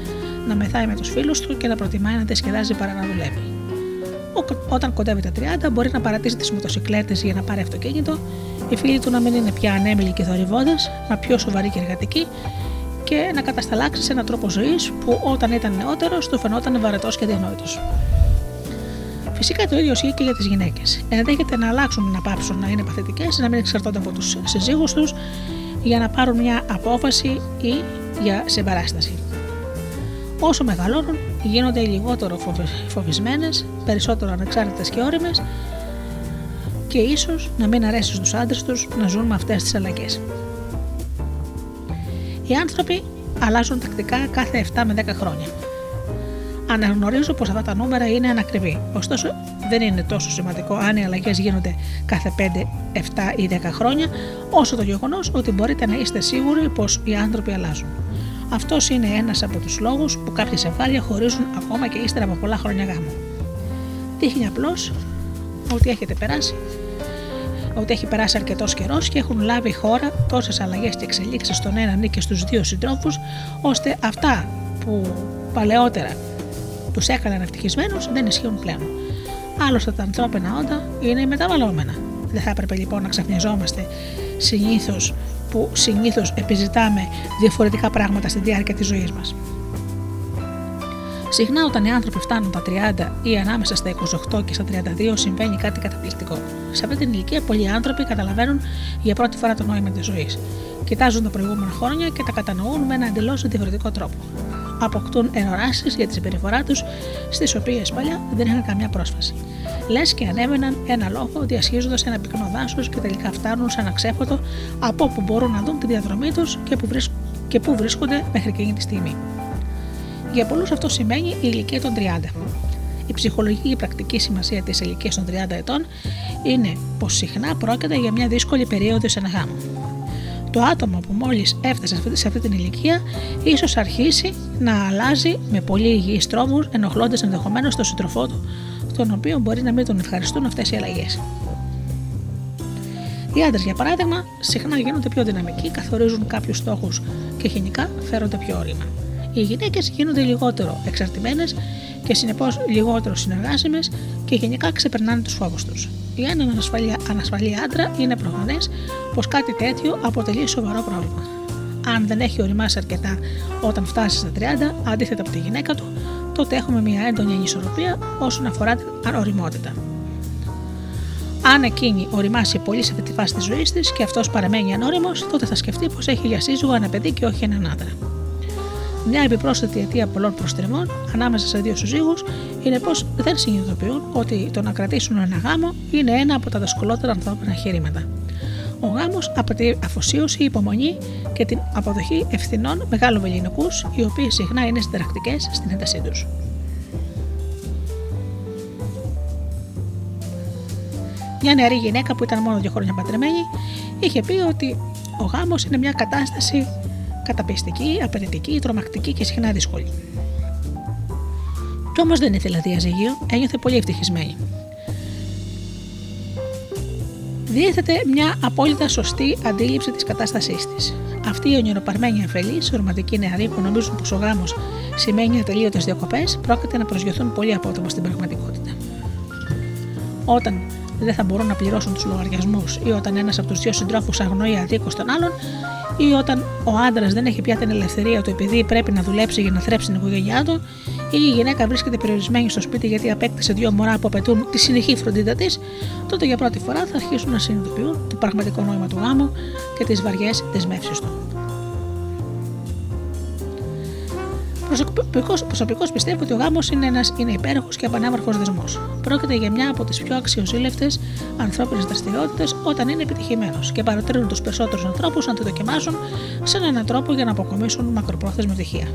να μεθάει με τους φίλους του και να προτιμάει να διασκεδάζει παρά να δουλεύει. Όταν κοντεύει τα 30 μπορεί να παρατήσει τις μοτοσυκλέτες για να πάρει αυτοκίνητο, οι φίλοι του να μην είναι πια ανέμιλοι και θορυβόδες, μα πιο σοβαροί και εργατικοί και να κατασταλάξει σε έναν τρόπο ζωής που όταν ήταν νεότερος του φαινόταν βαρετός και διανόητος. Φυσικά το ίδιο ισχύει και για τις γυναίκες. Ενδέχεται να αλλάξουν να πάψουν να είναι παθητικές, να μην εξαρτώνται από τους συζύγους τους για να πάρουν μια απόφαση ή για συμπαράσταση. Όσο μεγαλώνουν, γίνονται λιγότερο φοβισμένες, περισσότερο ανεξάρτητες και όριμες και ίσως να μην αρέσει στους άντρες τους να ζουν με αυτές τις αλλαγές. Οι άνθρωποι αλλάζουν τακτικά κάθε 7 με 10 χρόνια. Αναγνωρίζω πως αυτά τα νούμερα είναι ανακριβή. Ωστόσο, δεν είναι τόσο σημαντικό αν οι αλλαγές γίνονται κάθε 5, 7 ή 10 χρόνια, όσο το γεγονός ότι μπορείτε να είστε σίγουροι πως οι άνθρωποι αλλάζουν. Αυτός είναι ένας από τους λόγους που κάποια ζευγάρια χωρίζουν ακόμα και ύστερα από πολλά χρόνια γάμου. Δείχνει απλώς ότι έχετε περάσει ότι έχει περάσει αρκετός καιρός και έχουν λάβει χώρα τόσες αλλαγές και εξελίξεις στον έναν ή και στους δύο συντρόφους, ώστε αυτά που παλαιότερα τους έκαναν ευτυχισμένους δεν ισχύουν πλέον. Άλλωστε τα ανθρώπινα όντα είναι μεταβαλλόμενα. Δεν θα έπρεπε λοιπόν να ξαφνιζόμαστε συνήθως που συνήθως επιζητάμε διαφορετικά πράγματα στη διάρκεια της ζωής μας. Συχνά όταν οι άνθρωποι φτάνουν τα 30 ή ανάμεσα στα 28 και στα 32 συμβαίνει κάτι καταπληκτικό. Σε αυτή την ηλικία πολλοί άνθρωποι καταλαβαίνουν για πρώτη φορά το νόημα της ζωής. Κοιτάζουν τα προηγούμενα χρόνια και τα κατανοούν με ένα εντελώς διαφορετικό τρόπο αποκτούν ενοράσεις για τη συμπεριφορά τους, στις οποίες παλιά δεν είχαν καμιά πρόσφαση. Λες και ανέβαιναν ένα λόγο διασχίζοντα ένα πυκνό δάσος και τελικά φτάνουν σε ένα ξέφωτο από όπου μπορούν να δουν τη διαδρομή τους και, που και πού βρίσκονται μέχρι εκείνη τη στιγμή. Για πολλούς αυτό σημαίνει η ηλικία των 30. Η ψυχολογική πρακτική σημασία της ηλικίας των 30 ετών είναι πως συχνά πρόκειται για μια δύσκολη περίοδο σε ένα γάμο το άτομο που μόλις έφτασε σε αυτή την ηλικία ίσως αρχίσει να αλλάζει με πολύ υγιείς τρόπους ενοχλώντας ενδεχομένως τον σύντροφό του, τον οποίο μπορεί να μην τον ευχαριστούν αυτές οι αλλαγές. Οι άντρες, για παράδειγμα, συχνά γίνονται πιο δυναμικοί, καθορίζουν κάποιους στόχους και γενικά φέρονται πιο όρημα. Οι γυναίκες γίνονται λιγότερο εξαρτημένες και συνεπώς λιγότερο συνεργάσιμες και γενικά ξεπερνάνε τους φόβους τους. Για έναν ανασφαλή, ανασφαλή άντρα είναι προφανές πως κάτι τέτοιο αποτελεί σοβαρό πρόβλημα. Αν δεν έχει οριμάσει αρκετά όταν φτάσει στα 30, αντίθετα από τη γυναίκα του, τότε έχουμε μια έντονη ανισορροπία όσον αφορά την οριμότητα. Αν εκείνη οριμάσει πολύ σε αυτή τη φάση της ζωής της και αυτός παραμένει ανώριμος, τότε θα σκεφτεί πως έχει για σύζυγο ένα παιδί και όχι έναν άντρα. Μια επιπρόσθετη αιτία πολλών προστρεμών ανάμεσα σε δύο συζύγους είναι πως δεν συνειδητοποιούν ότι το να κρατήσουν ένα γάμο είναι ένα από τα δυσκολότερα ανθρώπινα εγχειρήματα. Ο γάμος απαιτεί αφοσίωση, υπομονή και την αποδοχή ευθυνών μεγάλων βεληνικούς, οι οποίοι συχνά είναι συνταρακτικές στην έντασή τους. Μια νεαρή γυναίκα που ήταν μόνο δύο χρόνια παντρεμένη είχε πει ότι ο γάμος είναι μια κατάσταση καταπιστική, απαιτητική, τρομακτική και συχνά δύσκολη. Κι όμως δεν ήθελε διαζύγιο, ένιωθε πολύ ευτυχισμένη. Διέθετε μια απόλυτα σωστή αντίληψη της κατάστασής της. Αυτή η ονειροπαρμένη αφελή, ρομαντική νεαρή που νομίζουν πως ο γάμος σημαίνει ατελείωτες διακοπές, πρόκειται να προσγειωθούν πολύ απότομα στην πραγματικότητα. Όταν δεν θα μπορούν να πληρώσουν τους λογαριασμούς ή όταν ένας από τους δύο συντρόφους αγνοεί αδίκως τον άλλον ή όταν ο άντρας δεν έχει πια την ελευθερία του επειδή πρέπει να δουλέψει για να θρέψει την οικογένειά του ή η γυναίκα βρίσκεται περιορισμένη στο σπίτι γιατί απέκτησε δύο μωρά που απαιτούν τη συνεχή φροντίδα της, τότε για πρώτη φορά θα αρχίσουν να συνειδητοποιούν το πραγματικό νόημα του γάμου και τις βαριές δεσμεύσεις του. Προσωπικώ πιστεύω ότι ο γάμος είναι ένα είναι υπέροχος και απανάβαρχο δεσμός. Πρόκειται για μια από τις πιο αξιοζήλευτες ανθρώπινες δραστηριότητες όταν είναι επιτυχημένος και παροτρύνουν τους περισσότερους ανθρώπους να το δοκιμάσουν σε έναν τρόπο για να αποκομίσουν μακροπρόθεσμη ευτυχία.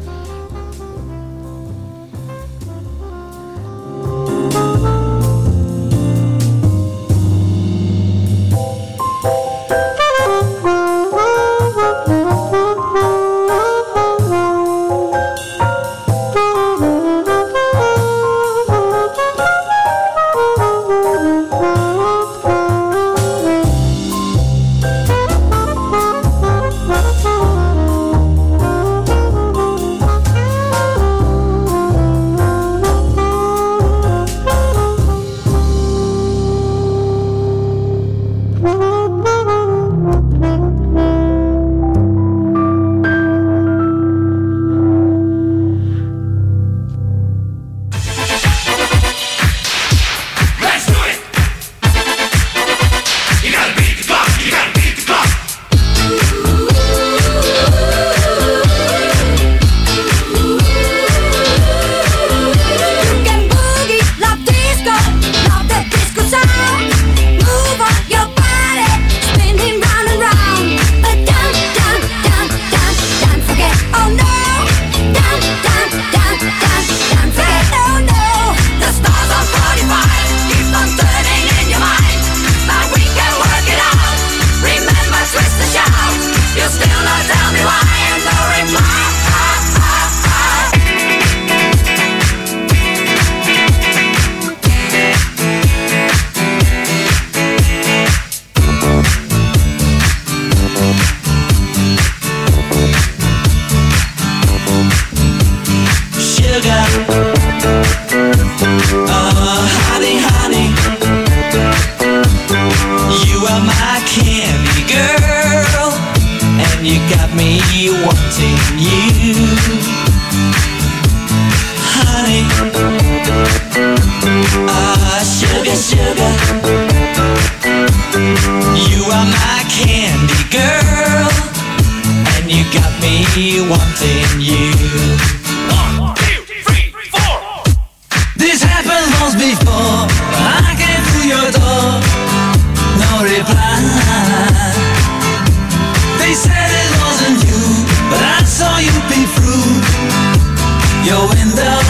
Go in the.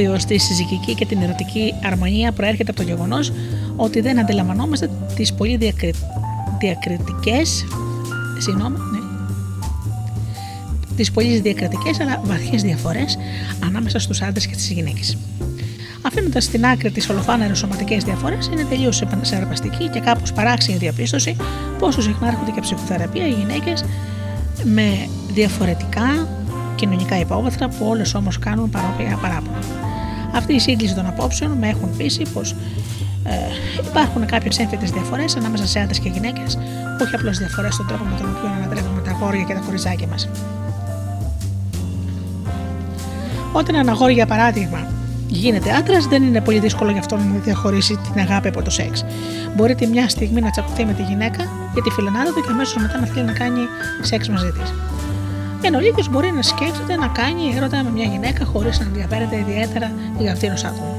Εμπόδιο στη συζυγική και την ερωτική αρμονία προέρχεται από το γεγονός ότι δεν αντιλαμβανόμαστε τις πολύ διακρι... διακριτικές. Συγγνώμη, ναι. Τις πολύ διακριτικές αλλά βαθιές διαφορές ανάμεσα στους άντρες και τις γυναίκες. Αφήνοντας στην άκρη τις ολοφάνερες σωματικές διαφορές, είναι τελείως σαρπαστική και κάπως παράξενη διαπίστωση πόσο συχνά έρχονται και ψυχοθεραπεία οι γυναίκες με διαφορετικά κοινωνικά υπόβαθρα που όλες όμως κάνουν παρόμοια παράπονα. Αυτή η σύγκληση των απόψεων με έχουν πείσει πως ε, υπάρχουν κάποιες έμφυτες διαφορές ανάμεσα σε άντρες και γυναίκες, όχι απλώς διαφορές στον τρόπο με τον οποίο ανατρέπουμε τα αγόρια και τα κοριζάκια μας. Όταν ένα αγόρι, για παράδειγμα, γίνεται άντρας, δεν είναι πολύ δύσκολο για αυτόν να διαχωρίσει την αγάπη από το σεξ. Μπορεί τη μια στιγμή να τσακωθεί με τη γυναίκα για τη φιλενάδα του και αμέσως μετά να θέλει να κάνει σεξ μαζί της. Ενώ λίγο μπορεί να σκέφτεται να κάνει έρωτα με μια γυναίκα χωρίς να ενδιαφέρεται ιδιαίτερα για αυτήν ως άτομο.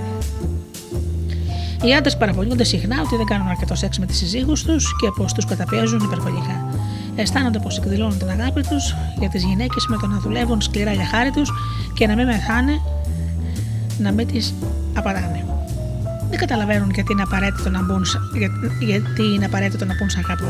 Οι άντρες παραπονιούνται συχνά ότι δεν κάνουν αρκετό σεξ με τις συζύγους τους και πως τους καταπιέζουν υπερβολικά. Αισθάνονται πως εκδηλώνουν την αγάπη τους για τις γυναίκες με το να δουλεύουν σκληρά για χάρη τους και να μην μεθάνε να μην τις απαράνε. Δεν καταλαβαίνουν γιατί είναι απαραίτητο να μπουν, για, γιατί είναι απαραίτητο να μπουν σαν αγαπώ.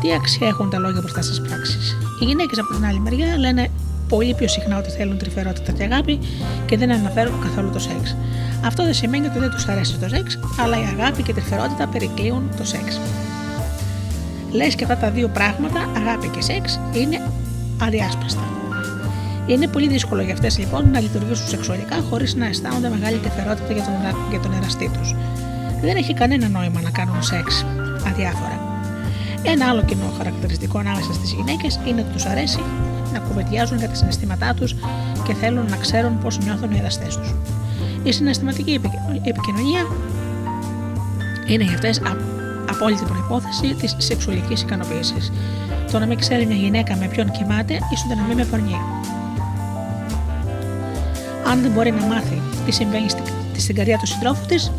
Τι αξία έχουν τα λόγια μπροστά στις πράξεις. Οι γυναίκες από την άλλη μεριά λένε πολύ πιο συχνά ότι θέλουν τρυφερότητα και αγάπη και δεν αναφέρουν καθόλου το σεξ. Αυτό δεν σημαίνει ότι δεν τους αρέσει το σεξ, αλλά η αγάπη και η τρυφερότητα περικλείουν το σεξ. Λες και αυτά τα δύο πράγματα, αγάπη και σεξ, είναι αδιάσπαστα. Είναι πολύ δύσκολο για αυτές λοιπόν να λειτουργήσουν σεξουαλικά χωρίς να αισθάνονται μεγάλη τεφερότητα για τον, για τον εραστή τους. Δεν έχει κανένα νόημα να κάνουν σεξ αδιάφορα. Ένα άλλο κοινό χαρακτηριστικό ανάμεσα στις γυναίκες είναι ότι τους αρέσει να κουβεντιάζουν για τα συναισθήματά τους και θέλουν να ξέρουν πώς νιώθουν οι εραστέ τους. Η συναισθηματική επικοινωνία είναι για αυτές απόλυτη προπόθεση της σεξουαλικής ικανοποίησης. Το να μην ξέρει μια γυναίκα με ποιον κοιμάται, ίσως να μην με πορνεί αν δεν μπορεί να μάθει τι συμβαίνει στην καρδιά του συντρόφου της,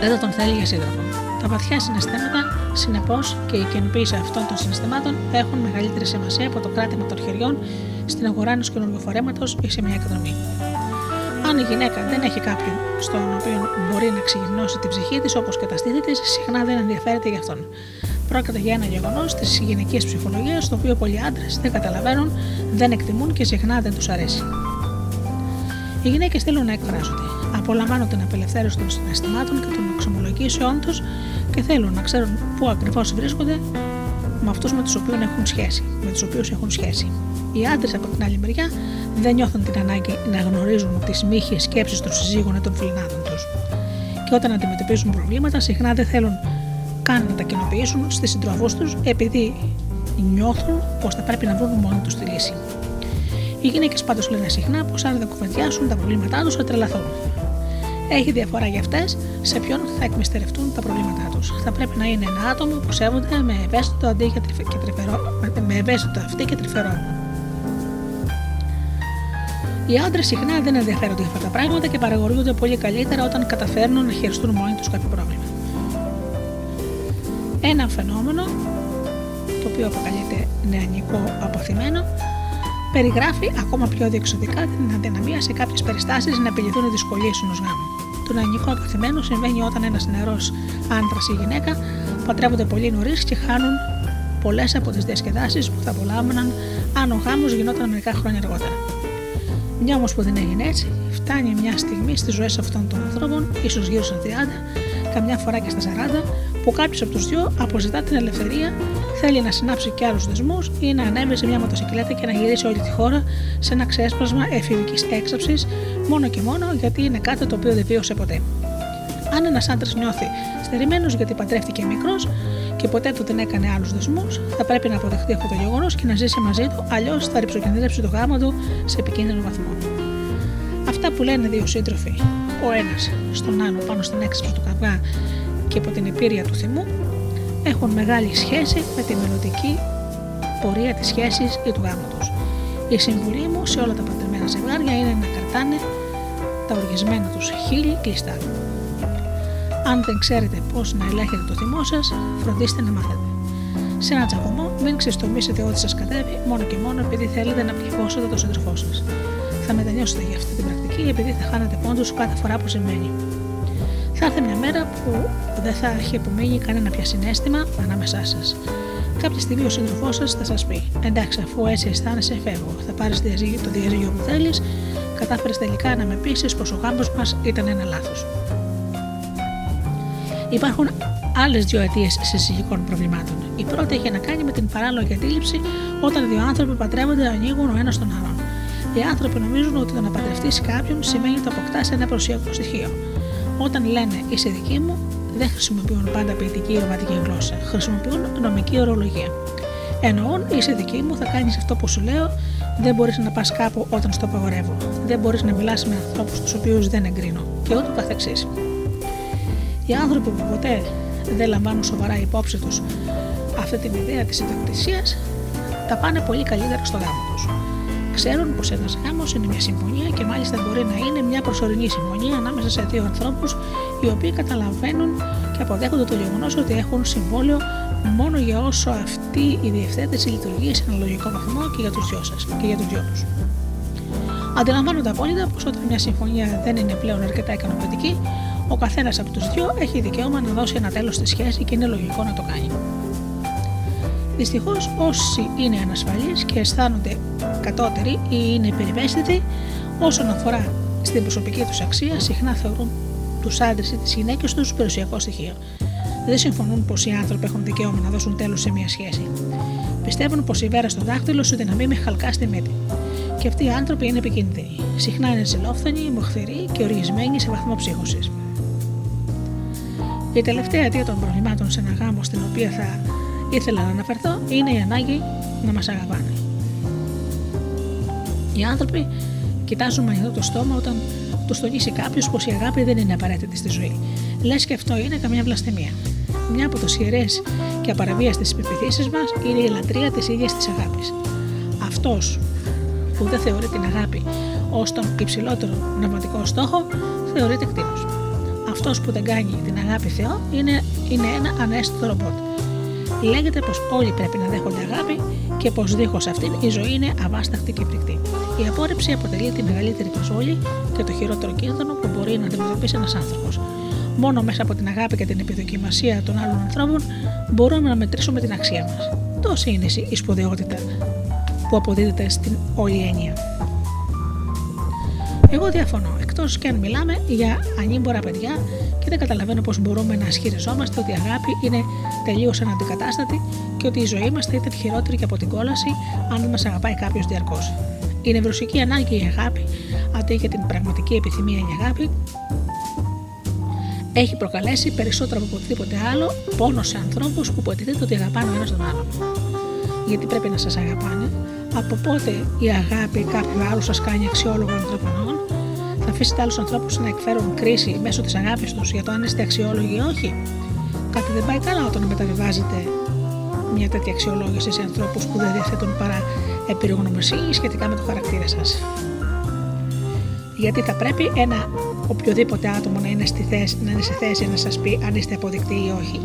δεν θα τον θέλει για σύντροφο. Τα βαθιά συναισθήματα, συνεπώς και η κοινοποίηση αυτών των συναισθημάτων έχουν μεγαλύτερη σημασία από το κράτημα των χεριών στην αγορά ενός καινούργιου φορέματος ή σε μια εκδρομή. Αν η γυναίκα δεν έχει κάποιον στον οποίο μπορεί να ξεγυμνώσει την ψυχή της όπως και τα στήθη τη, συχνά δεν ενδιαφέρεται για αυτόν. Πρόκειται για ένα γεγονός της γυναική ψυχολογίας, το οποίο πολλοί άντρες δεν καταλαβαίνουν, δεν εκτιμούν και συχνά δεν τους αρέσει. Οι γυναίκες θέλουν να εκφράζονται. Απολαμβάνουν την απελευθέρωση των συναισθημάτων και των εξομολογήσεών του και θέλουν να ξέρουν πού ακριβώς βρίσκονται με αυτούς με τους οποίους έχουν σχέση. Με τους οποίους έχουν σχέση. Οι άντρες από την άλλη μεριά δεν νιώθουν την ανάγκη να γνωρίζουν τις μύχες σκέψεις των συζύγων ή των φιλνάδων τους. Και όταν αντιμετωπίζουν προβλήματα, συχνά δεν θέλουν καν να τα κοινοποιήσουν στις συντροφούς τους επειδή νιώθουν πως θα πρέπει να βρουν μόνοι τους τη λύση. Οι γυναίκες πάντως λένε συχνά πως αν δεν κουβεντιάσουν τα προβλήματά τους θα τρελαθούν. Έχει διαφορά για αυτές σε ποιον θα εκμυστερευτούν τα προβλήματά τους. Θα πρέπει να είναι ένα άτομο που σέβονται με ευαίσθητο, αντί και τρυφερό, με ευαίσθητο αυτή και τρυφερό. Οι άντρες συχνά δεν ενδιαφέρονται για αυτά τα πράγματα και παραγωγούνται πολύ καλύτερα όταν καταφέρνουν να χειριστούν μόνοι τους κάποιο πρόβλημα. Ένα φαινόμενο, το οποίο αποκαλείται νεανικό αποθυμένο, περιγράφει ακόμα πιο διεξοδικά την αδυναμία σε κάποιες περιστάσεις να επιληθούν οι δυσκολίες ενός γάμου. Το νεανικό αποθυμένο συμβαίνει όταν ένας νερό άντρας ή γυναίκα παντρεύονται πολύ νωρίς και χάνουν πολλές από τις διασκεδάσεις που θα απολάμβαναν αν ο γάμος γινόταν μερικά χρόνια αργότερα. Μια όμως που δεν έγινε έτσι, φτάνει μια στιγμή στις ζωές αυτών των ανθρώπων, ίσως γύρω στα 30, καμιά φορά και στα 40, που κάποιος από τους δύο αποζητά την ελευθερία θέλει να συνάψει και άλλους δεσμούς ή να ανέβει σε μια μοτοσυκλέτα και να γυρίσει όλη τη χώρα σε ένα ξέσπασμα εφηβικής έξαψης μόνο και μόνο γιατί είναι κάτι το οποίο δεν βίωσε ποτέ. Αν ένας άντρας νιώθει στερημένος γιατί παντρεύτηκε μικρός και ποτέ του δεν έκανε άλλους δεσμούς, θα πρέπει να αποδεχτεί αυτό το γεγονός και να ζήσει μαζί του, αλλιώς θα ρηψοκινδυνεύσει το γάμο του σε επικίνδυνο βαθμό. Αυτά που λένε δύο σύντροφοι, ο ένας στον άλλο πάνω στην έξαψη του καυγά και από την επίρρεια του θυμού, έχουν μεγάλη σχέση με τη μελλοντική πορεία της σχέσης ή του γάμου τους. Η συμβουλή μου σε όλα τα παντρεμένα ζευγάρια είναι να κρατάνε τα οργισμένα τους χείλη κλειστά. Αν δεν ξέρετε πώς να ελέγχετε το θυμό σας, φροντίστε να μάθετε. Σε ένα τσακωμό μην ξεστομίσετε ό,τι σας κατέβει μόνο και μόνο επειδή θέλετε να πληγώσετε τον σύντροφό σας. θα μετανιώσετε για αυτή την πρακτική επειδή θα χάνετε πόντους κάθε φορά που συμβαίνει. Θα έρθει μια μέρα που δεν θα έχει απομείνει κανένα πια συνέστημα ανάμεσά σας. Κάποια στιγμή ο σύντροφός σας θα σας πει: Εντάξει, αφού έτσι αισθάνεσαι, φεύγω. Θα πάρεις το διαζύγιο που θέλεις. Κατάφερες τελικά να με πείσει πως ο γάμο μας ήταν ένα λάθος. Υπάρχουν άλλες δύο αιτίες συζυγικών προβλημάτων. Η πρώτη έχει να κάνει με την παράλογη αντίληψη όταν δύο άνθρωποι παντρεύονται ανοίγουν ο ένας τον άλλον. Οι άνθρωποι νομίζουν ότι το να παντρευτείς κάποιον σημαίνει ότι αποκτάς ένα προσιακό στοιχείο. Όταν λένε είσαι δική μου, δεν χρησιμοποιούν πάντα ποιητική ρομαντική γλώσσα. Χρησιμοποιούν νομική ορολογία. Εννοούν είσαι δική μου, θα κάνεις αυτό που σου λέω, δεν μπορείς να πας κάπου όταν στο απαγορεύω. Δεν μπορείς να μιλάς με ανθρώπους τους οποίους δεν εγκρίνω. Και ούτω καθεξής. Οι άνθρωποι που ποτέ δεν λαμβάνουν σοβαρά υπόψη τους αυτή την ιδέα της ιδιοκτησία, τα πάνε πολύ καλύτερα στο γάμο τους. Ξέρουν πως ένας γάμος είναι μια συμφωνία και μάλιστα μπορεί να είναι μια προσωρινή συμφωνία ανάμεσα σε δύο ανθρώπους οι οποίοι καταλαβαίνουν και αποδέχονται το γεγονός ότι έχουν συμβόλαιο μόνο για όσο αυτή η διευθέτηση λειτουργεί σε ένα λογικό βαθμό και για τους δυος σας και για τους δυο τους. Αντιλαμβάνονται απόλυτα πως όταν μια συμφωνία δεν είναι πλέον αρκετά ικανοποιητική, ο καθένας από τους δύο έχει δικαίωμα να δώσει ένα τέλος στη σχέση και είναι λογικό να το κάνει. Δυστυχώς, όσοι είναι ανασφαλείς και αισθάνονται κατώτεροι ή είναι υπερηβαίσθητοι όσον αφορά στην προσωπική τους αξία, συχνά θεωρούν τους άντρες ή τις γυναίκες τους περιουσιακό στοιχείο. Δεν συμφωνούν πως οι άνθρωποι έχουν δικαίωμα να δώσουν τέλος σε μια σχέση. Πιστεύουν πως η βέρα στο δάχτυλο σου δυναμεί με χαλκά στη μύτη. Και αυτοί οι άνθρωποι είναι επικίνδυνοι. Συχνά είναι ζηλόφθονοι, μοχθηροί και οργισμένοι σε βαθμό ψύχωσης. Η τελευταία αιτία των προβλημάτων σε ένα γάμο στην οποία θα ήθελα να αναφερθώ είναι η ανάγκη να μας αγαπάνε. Οι άνθρωποι κοιτάζουν με ανοιχτό το στόμα όταν τους τονίσει κάποιος πως η αγάπη δεν είναι απαραίτητη στη ζωή. Λες και αυτό είναι καμιά βλαστημία. Μια από τις ιερές και απαραβίαστες πεπιθήσει μας είναι η λατρεία της ίδιας της αγάπης. Αυτός που δεν θεωρεί την αγάπη ως τον υψηλότερο πνευματικό στόχο θεωρείται κτίνος. Αυτός που δεν κάνει την αγάπη Θεό είναι, είναι ένα ανέστητο ρομπότ. Λέγεται πως όλοι πρέπει να δέχονται αγάπη και πως δίχως αυτήν η ζωή είναι αβάσταχτη και πρικτή. Η απόρριψη αποτελεί τη μεγαλύτερη προσβολή και το χειρότερο κίνδυνο που μπορεί να αντιμετωπίσει ένας άνθρωπος. Μόνο μέσα από την αγάπη και την επιδοκιμασία των άλλων ανθρώπων μπορούμε να μετρήσουμε την αξία μας. Τόση είναι η σπουδαιότητα που αποδίδεται στην όλη έννοια. Εγώ διαφωνώ, εκτός και αν μιλάμε για ανήμπορα παιδιά και δεν καταλαβαίνω πώς μπορούμε να ισχυριζόμαστε ότι η αγάπη είναι τελείως αναντικατάστατη και ότι η ζωή μας θα ήταν χειρότερη και από την κόλαση αν δεν μας αγαπάει κάποιος διαρκώς. Η νευρωσική ανάγκη η αγάπη, αντί για την πραγματική επιθυμία η αγάπη, έχει προκαλέσει περισσότερο από οτιδήποτε άλλο πόνο σε ανθρώπους που υποτίθεται ότι αγαπάνε ο ένας τον άλλον. Γιατί πρέπει να σας αγαπάνε, από πότε η αγάπη κάποιου άλλου σας κάνει αξιόλογο ανθρωπινών, θα αφήσετε άλλους ανθρώπους να εκφέρουν κρίση μέσω της αγάπης τους για το αν είστε αξιόλογοι ή όχι. Κάτι δεν πάει καλά όταν μεταβιβάζετε μια τέτοια αξιολόγηση σε ανθρώπους που δεν διαθέτουν παρά επιρρογνωμοσύνη σχετικά με το χαρακτήρα σας. Γιατί θα πρέπει ένα οποιοδήποτε άτομο να είναι, στη θέση, να είναι σε θέση να σας πει αν είστε αποδεικτοί ή όχι.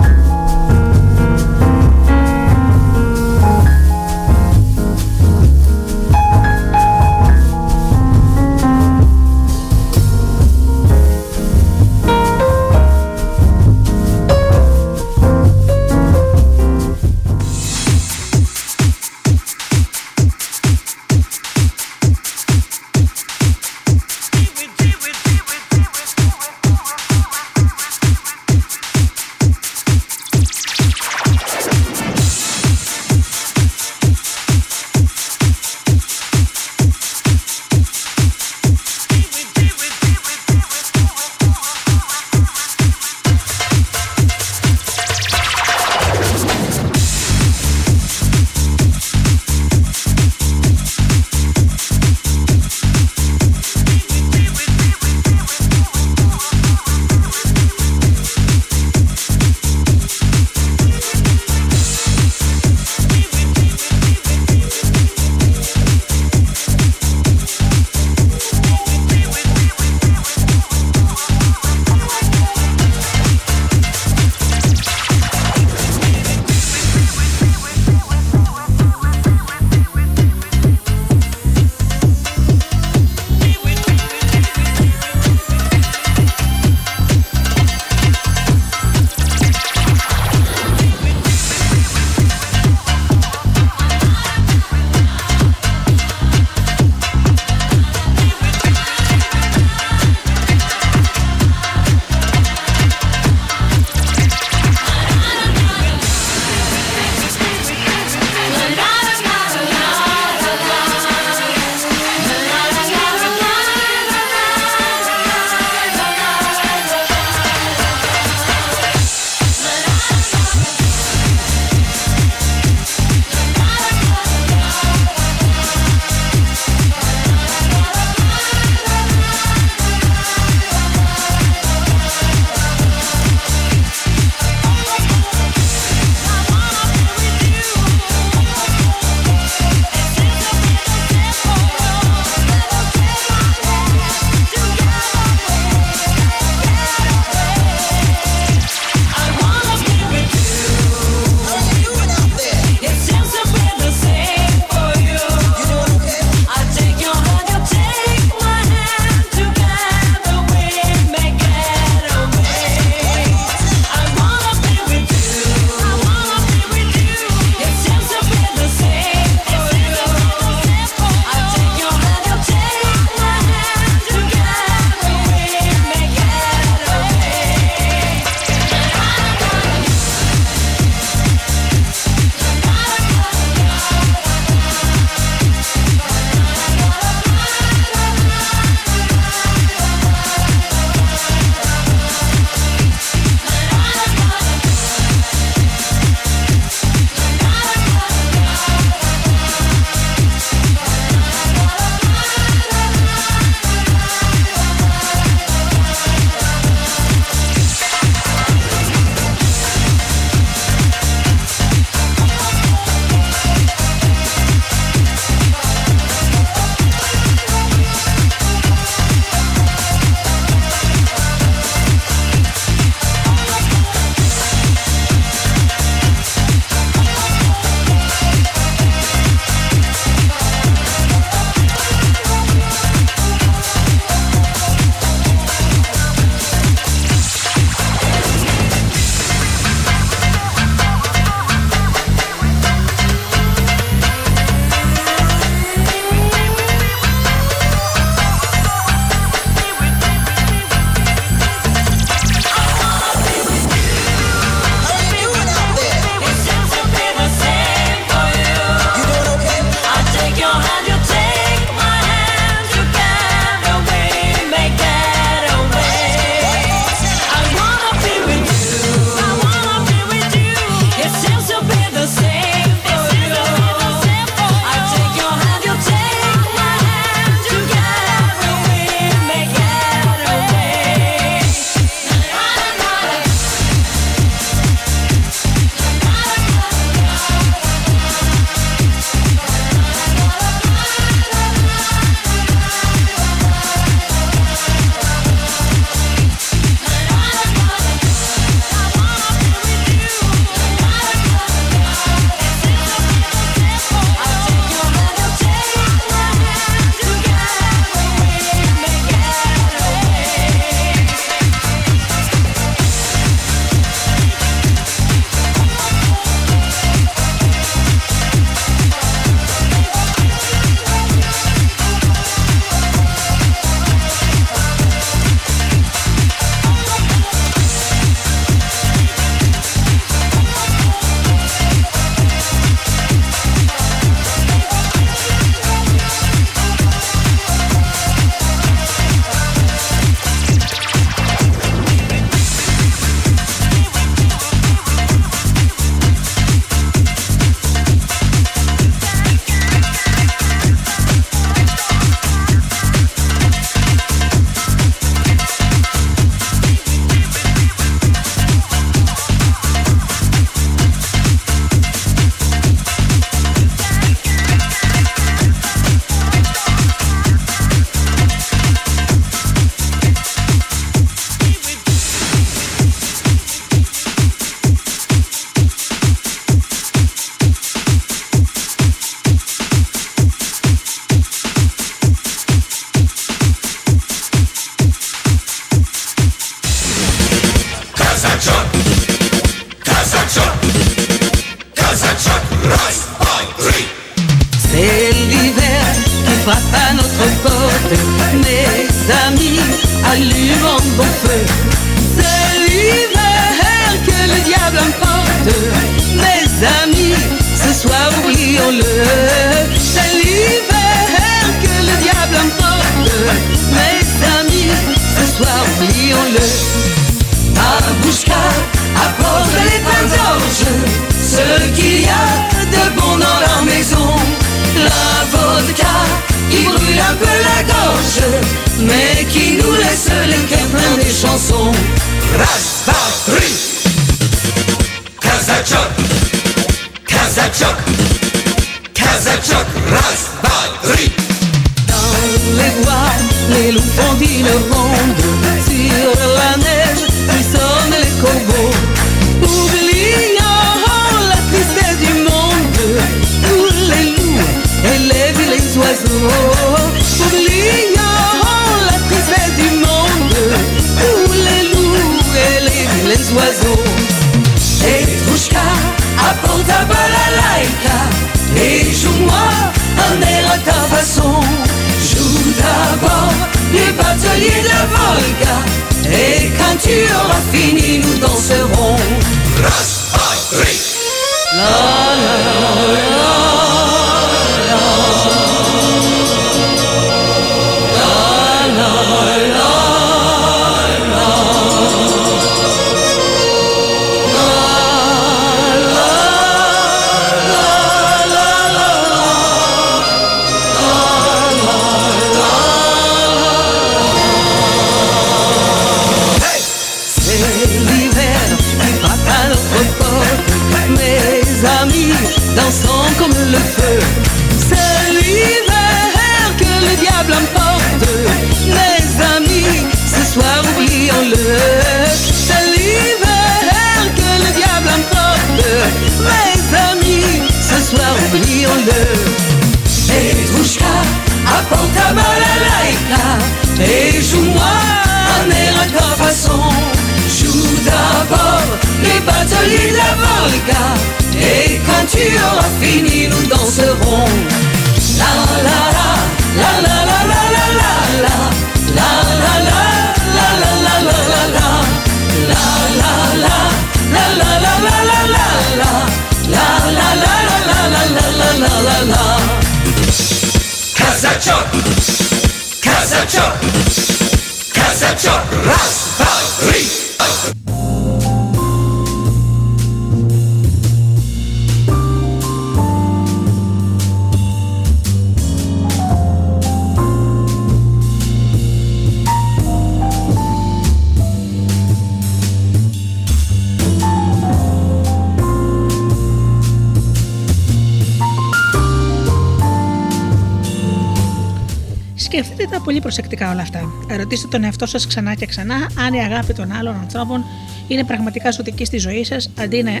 Τον εαυτό σας ξανά και ξανά αν η αγάπη των άλλων ανθρώπων είναι πραγματικά ζωτική στη ζωή σας αντί να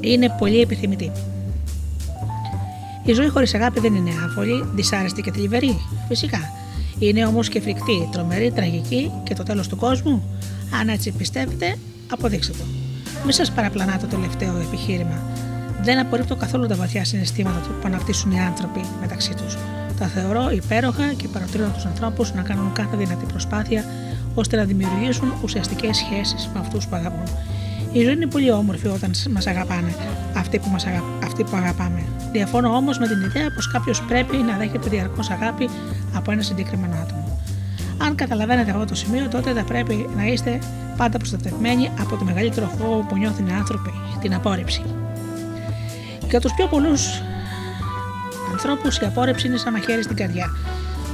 είναι πολύ επιθυμητή. Η ζωή χωρίς αγάπη δεν είναι άβολη, δυσάρεστη και θλιβερή. Φυσικά. Είναι όμως και φρικτή, τρομερή, τραγική και το τέλος του κόσμου. Αν έτσι πιστεύετε, αποδείξτε το. Μην σας παραπλανάτε το τελευταίο επιχείρημα. Δεν απορρίπτω καθόλου τα βαθιά συναισθήματα που αναπτύσσουν οι άνθρωποι μεταξύ τους. Τα θεωρώ υπέροχα και παροτρύνω τους ανθρώπους να κάνουν κάθε δυνατή προσπάθεια ώστε να δημιουργήσουν ουσιαστικές σχέσεις με αυτούς που αγαπούν. Η ζωή είναι πολύ όμορφη όταν μας αγαπάνε αυτοί που, μας αγα... αυτοί που αγαπάμε. Διαφωνώ όμως με την ιδέα πως κάποιος πρέπει να δέχεται διαρκώς αγάπη από ένα συγκεκριμένο άτομο. Αν καταλαβαίνετε αυτό το σημείο, τότε θα πρέπει να είστε πάντα προστατευμένοι από το μεγαλύτερο φόβο που νιώθουν οι άνθρωποι, την απόρριψη. Για τους πιο πολλούς ανθρώπους, η απόρριψη είναι σαν μαχαίρι στην καρδιά.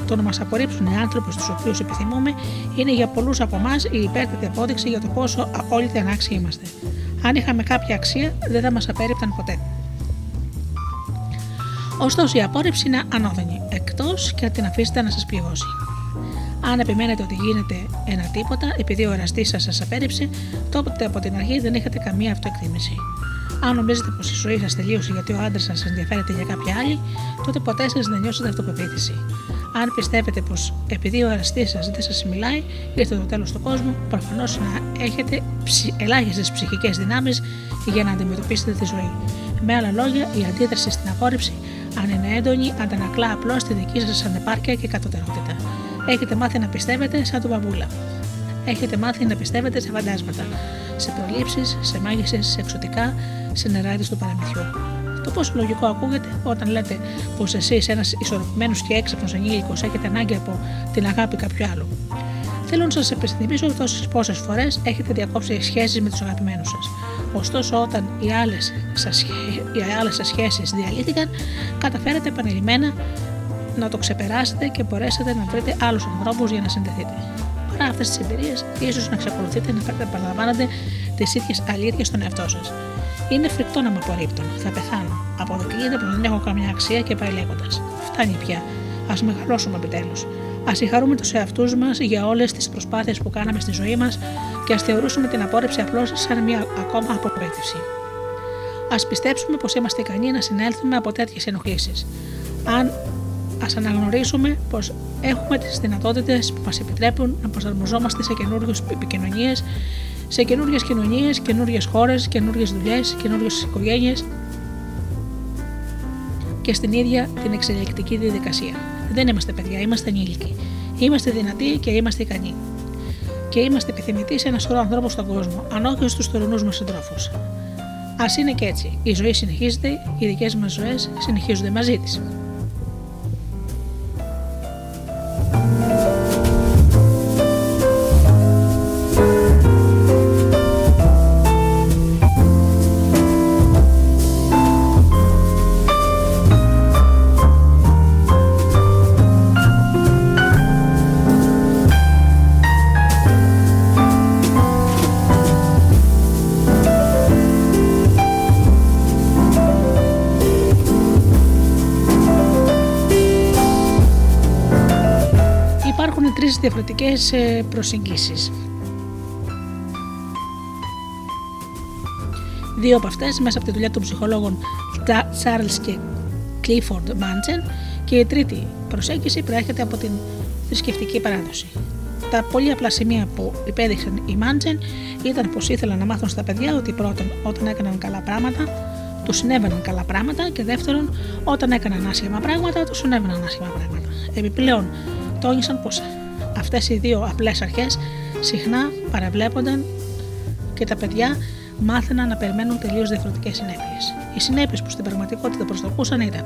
Το να μας απορρίψουν οι άνθρωποι στους οποίους επιθυμούμε είναι για πολλούς από εμάς η υπέρτατη απόδειξη για το πόσο απόλυτα ανάξιοι είμαστε. Αν είχαμε κάποια αξία, δεν θα μας απέρριπταν ποτέ. Ωστόσο, η απόρριψη είναι ανώδυνη, εκτός και αν την αφήσετε να σας πληγώσει. Αν επιμένετε ότι γίνεται ένα τίποτα επειδή ο εραστής σας σας απέρριψε, τότε από την αρχή δεν είχατε καμία αυτοεκτίμηση. Αν νομίζετε πως η ζωή σας τελείωσε γιατί ο άντρας σας ενδιαφέρεται για κάποια άλλη, τότε ποτέ σα δεν νιώσετε αυτοπεποίθηση. Αν πιστεύετε πως επειδή ο εραστή σας δεν σας μιλάει, ήρθε το τέλος του κόσμου, προφανώς να έχετε ελάχιστες ψυχικές δυνάμεις για να αντιμετωπίσετε τη ζωή. Με άλλα λόγια, η αντίδραση στην απόρριψη, αν είναι έντονη, αντανακλά απλώς τη δική σας ανεπάρκεια και κατωτερότητα. Έχετε μάθει να πιστεύετε σαν τον μπαμπούλα. Έχετε μάθει να πιστεύετε σε φαντάσματα, σε προλήψεις, σε μάγισσες, σε εξωτικά, συνεράτη του παραμυθιού. Το πόσο λογικό ακούγεται όταν λέτε πως εσείς, ένας ισορροπημένος και έξυπνος ενήλικος, έχετε ανάγκη από την αγάπη κάποιου άλλου. Θέλω να σας επιστημίσω τόσες πόσες φορές έχετε διακόψει σχέσεις με τους αγαπημένους σας. Ωστόσο, όταν οι άλλες σας σχέσεις διαλύθηκαν, καταφέρατε επανειλημμένα να το ξεπεράσετε και μπορέσετε να βρείτε άλλους ανθρώπους για να συνδεθείτε. Παρά αυτές τις εμπειρίες, ίσως να εξακολουθείτε να επαναλαμβάνετε τις ίδιες αλήθειε στον εαυτό σας. Είναι φρικτό να με απορρίπτουν. Θα πεθάνω. Αποδεικνύεται πως δεν έχω καμιά αξία και πάει λέγοντας. Φτάνει πια. Α μεγαλώσουμε επιτέλους. Α συγχαρούμε τους εαυτούς μας για όλες τις προσπάθειες που κάναμε στη ζωή μας και ας θεωρούσουμε την απόρριψη απλώς σαν μια ακόμα αποπέτηση. Α πιστέψουμε πως είμαστε ικανοί να συνέλθουμε από τέτοιες ενοχλήσεις. Αν ας αναγνωρίσουμε πως έχουμε τις δυνατότητες που μας επιτρέπουν να προσαρμοζόμαστε σε καινούριε επικοινωνίες, σε καινούριε κοινωνίες, καινούριε χώρες, καινούριε δουλειές, καινούριε οικογένειες και στην ίδια την εξελικτική διαδικασία. Δεν είμαστε παιδιά, είμαστε ενήλικοι. Είμαστε δυνατοί και είμαστε ικανοί. Και είμαστε επιθυμητοί σε ένα σωρό ανθρώπους στον κόσμο, αν όχι στους τωρινούς μας συντρόφους. Α είναι και έτσι. Η ζωή συνεχίζεται, οι δικές μας ζωές συνεχίζονται μαζί της. Τρεις διαφορετικές ε, προσεγγίσεις. Δύο από αυτές μέσα από τη δουλειά των ψυχολόγων Charles και Clifford Manson και η τρίτη προσέγγιση προέρχεται από την θρησκευτική παράδοση. Τα πολύ απλά σημεία που υπέδειξαν οι Μάντζεν ήταν πως ήθελαν να μάθουν στα παιδιά ότι πρώτον, όταν έκαναν καλά πράγματα, τους συνέβαιναν καλά πράγματα και δεύτερον, όταν έκαναν άσχημα πράγματα, τους συνέβαιναν άσχημα πράγματα. Επιπλέον, τόνισαν πως αυτές οι δύο απλές αρχές συχνά παραβλέπονταν και τα παιδιά μάθαιναν να περιμένουν τελείως διαφορετικές συνέπειες. Οι συνέπειες που στην πραγματικότητα προσδοκούσαν ήταν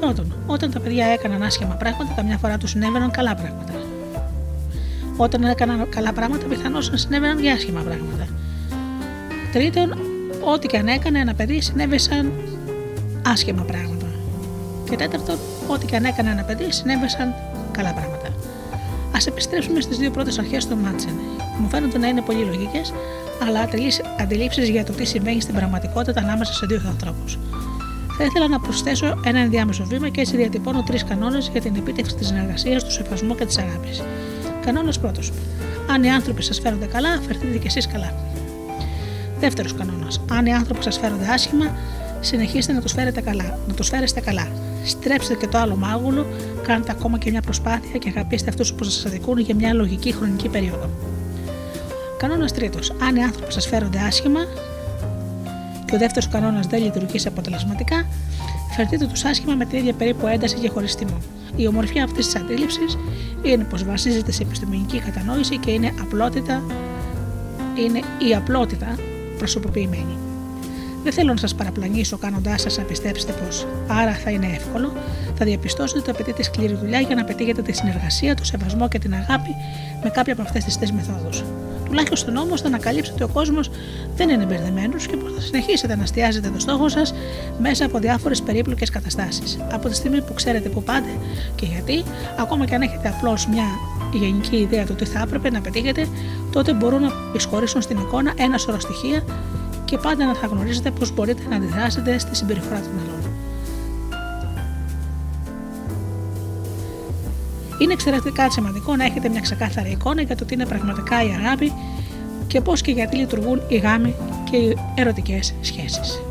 πρώτον, όταν τα παιδιά έκαναν άσχημα πράγματα, καμιά φορά τους συνέβαιναν καλά πράγματα. Όταν έκαναν καλά πράγματα, πιθανώς να συνέβαιναν και άσχημα πράγματα. Τρίτον, ό,τι και αν έκανε ένα παιδί, συνέβησαν άσχημα πράγματα. Και τέταρτον, ό,τι και αν έκανε ένα παιδί, συνέβησαν καλά πράγματα. Α επιστρέψουμε στις δύο πρώτες αρχές του Μάτσεν. Μου φαίνονται να είναι πολύ λογικές, αλλά ατελεί αντιλήψεις για το τι συμβαίνει στην πραγματικότητα ανάμεσα σε δύο ανθρώπους. Θα ήθελα να προσθέσω ένα ενδιάμεσο βήμα και έτσι διατυπώνω τρεις κανόνες για την επίτευξη της συνεργασίας, του σεβασμού και της αγάπης. Κανόνας πρώτος. Αν οι άνθρωποι σας φέρονται καλά, φερθείτε και εσείς καλά. Δεύτερος κανόνας. Αν οι άνθρωποι σας φέρονται άσχημα, συνεχίστε να τους φέρετε καλά. Να τους φέρεστε καλά. Στρέψτε και το άλλο μάγουλο, κάντε ακόμα και μια προσπάθεια και αγαπήστε αυτούς που σας αδικούν για μια λογική χρονική περίοδο. Κανόνας τρίτος. Αν οι άνθρωποι σας φέρονται άσχημα και ο δεύτερος κανόνας δεν λειτουργήσει αποτελεσματικά, φερτείτε τους άσχημα με την ίδια περίπου ένταση και χωριστημό. Η ομορφιά αυτής της αντίληψης είναι πως βασίζεται σε επιστημονική κατανόηση και είναι απλότητα, είναι η απλότητα προσωποποιημένη. Δεν θέλω να σας παραπλανήσω κάνοντάς σας να πιστέψετε πως άρα θα είναι εύκολο. Θα διαπιστώσετε ότι απαιτείται σκληρή δουλειά για να πετύχετε τη συνεργασία, το σεβασμό και την αγάπη με κάποια από αυτές τις τρεις μεθόδους. Τουλάχιστον όμως θα ανακαλύψετε ότι ο κόσμος δεν είναι μπερδεμένος και πως θα συνεχίσετε να εστιάζετε το στόχο σας μέσα από διάφορες περίπλοκες καταστάσεις. Από τη στιγμή που ξέρετε που πάτε και γιατί, ακόμα και αν έχετε απλώς μια γενική ιδέα του τι θα έπρεπε να πετύχετε, τότε μπορούν να εισχωρήσουν στην εικόνα ένα σωρό στοιχεία και πάντα να θα γνωρίζετε πώς μπορείτε να αντιδράσετε στη συμπεριφορά των άλλων. Είναι εξαιρετικά σημαντικό να έχετε μια ξεκάθαρη εικόνα για το τι είναι πραγματικά η αγάπη και πώς και γιατί λειτουργούν οι γάμοι και οι ερωτικές σχέσεις.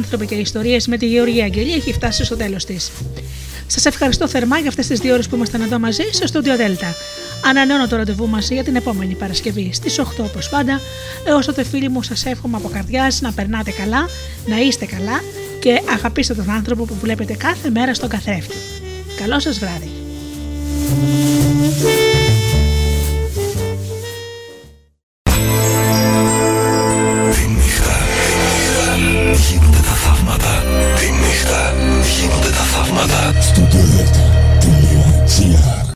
Άνθρωποι και Ιστορίες με τη Γεωργία Αγγελία έχει φτάσει στο τέλος της. Σας ευχαριστώ θερμά για αυτές τις δύο ώρες που ήμασταν εδώ μαζί στο Studio Delta. Ανανεώνω το ραντεβού μας για την επόμενη Παρασκευή στις 8 όπως πάντα. Έως τότε φίλοι μου σας εύχομαι από καρδιάς να περνάτε καλά, να είστε καλά και αγαπήστε τον άνθρωπο που βλέπετε κάθε μέρα στον καθρέφτη. Καλό σας βράδυ.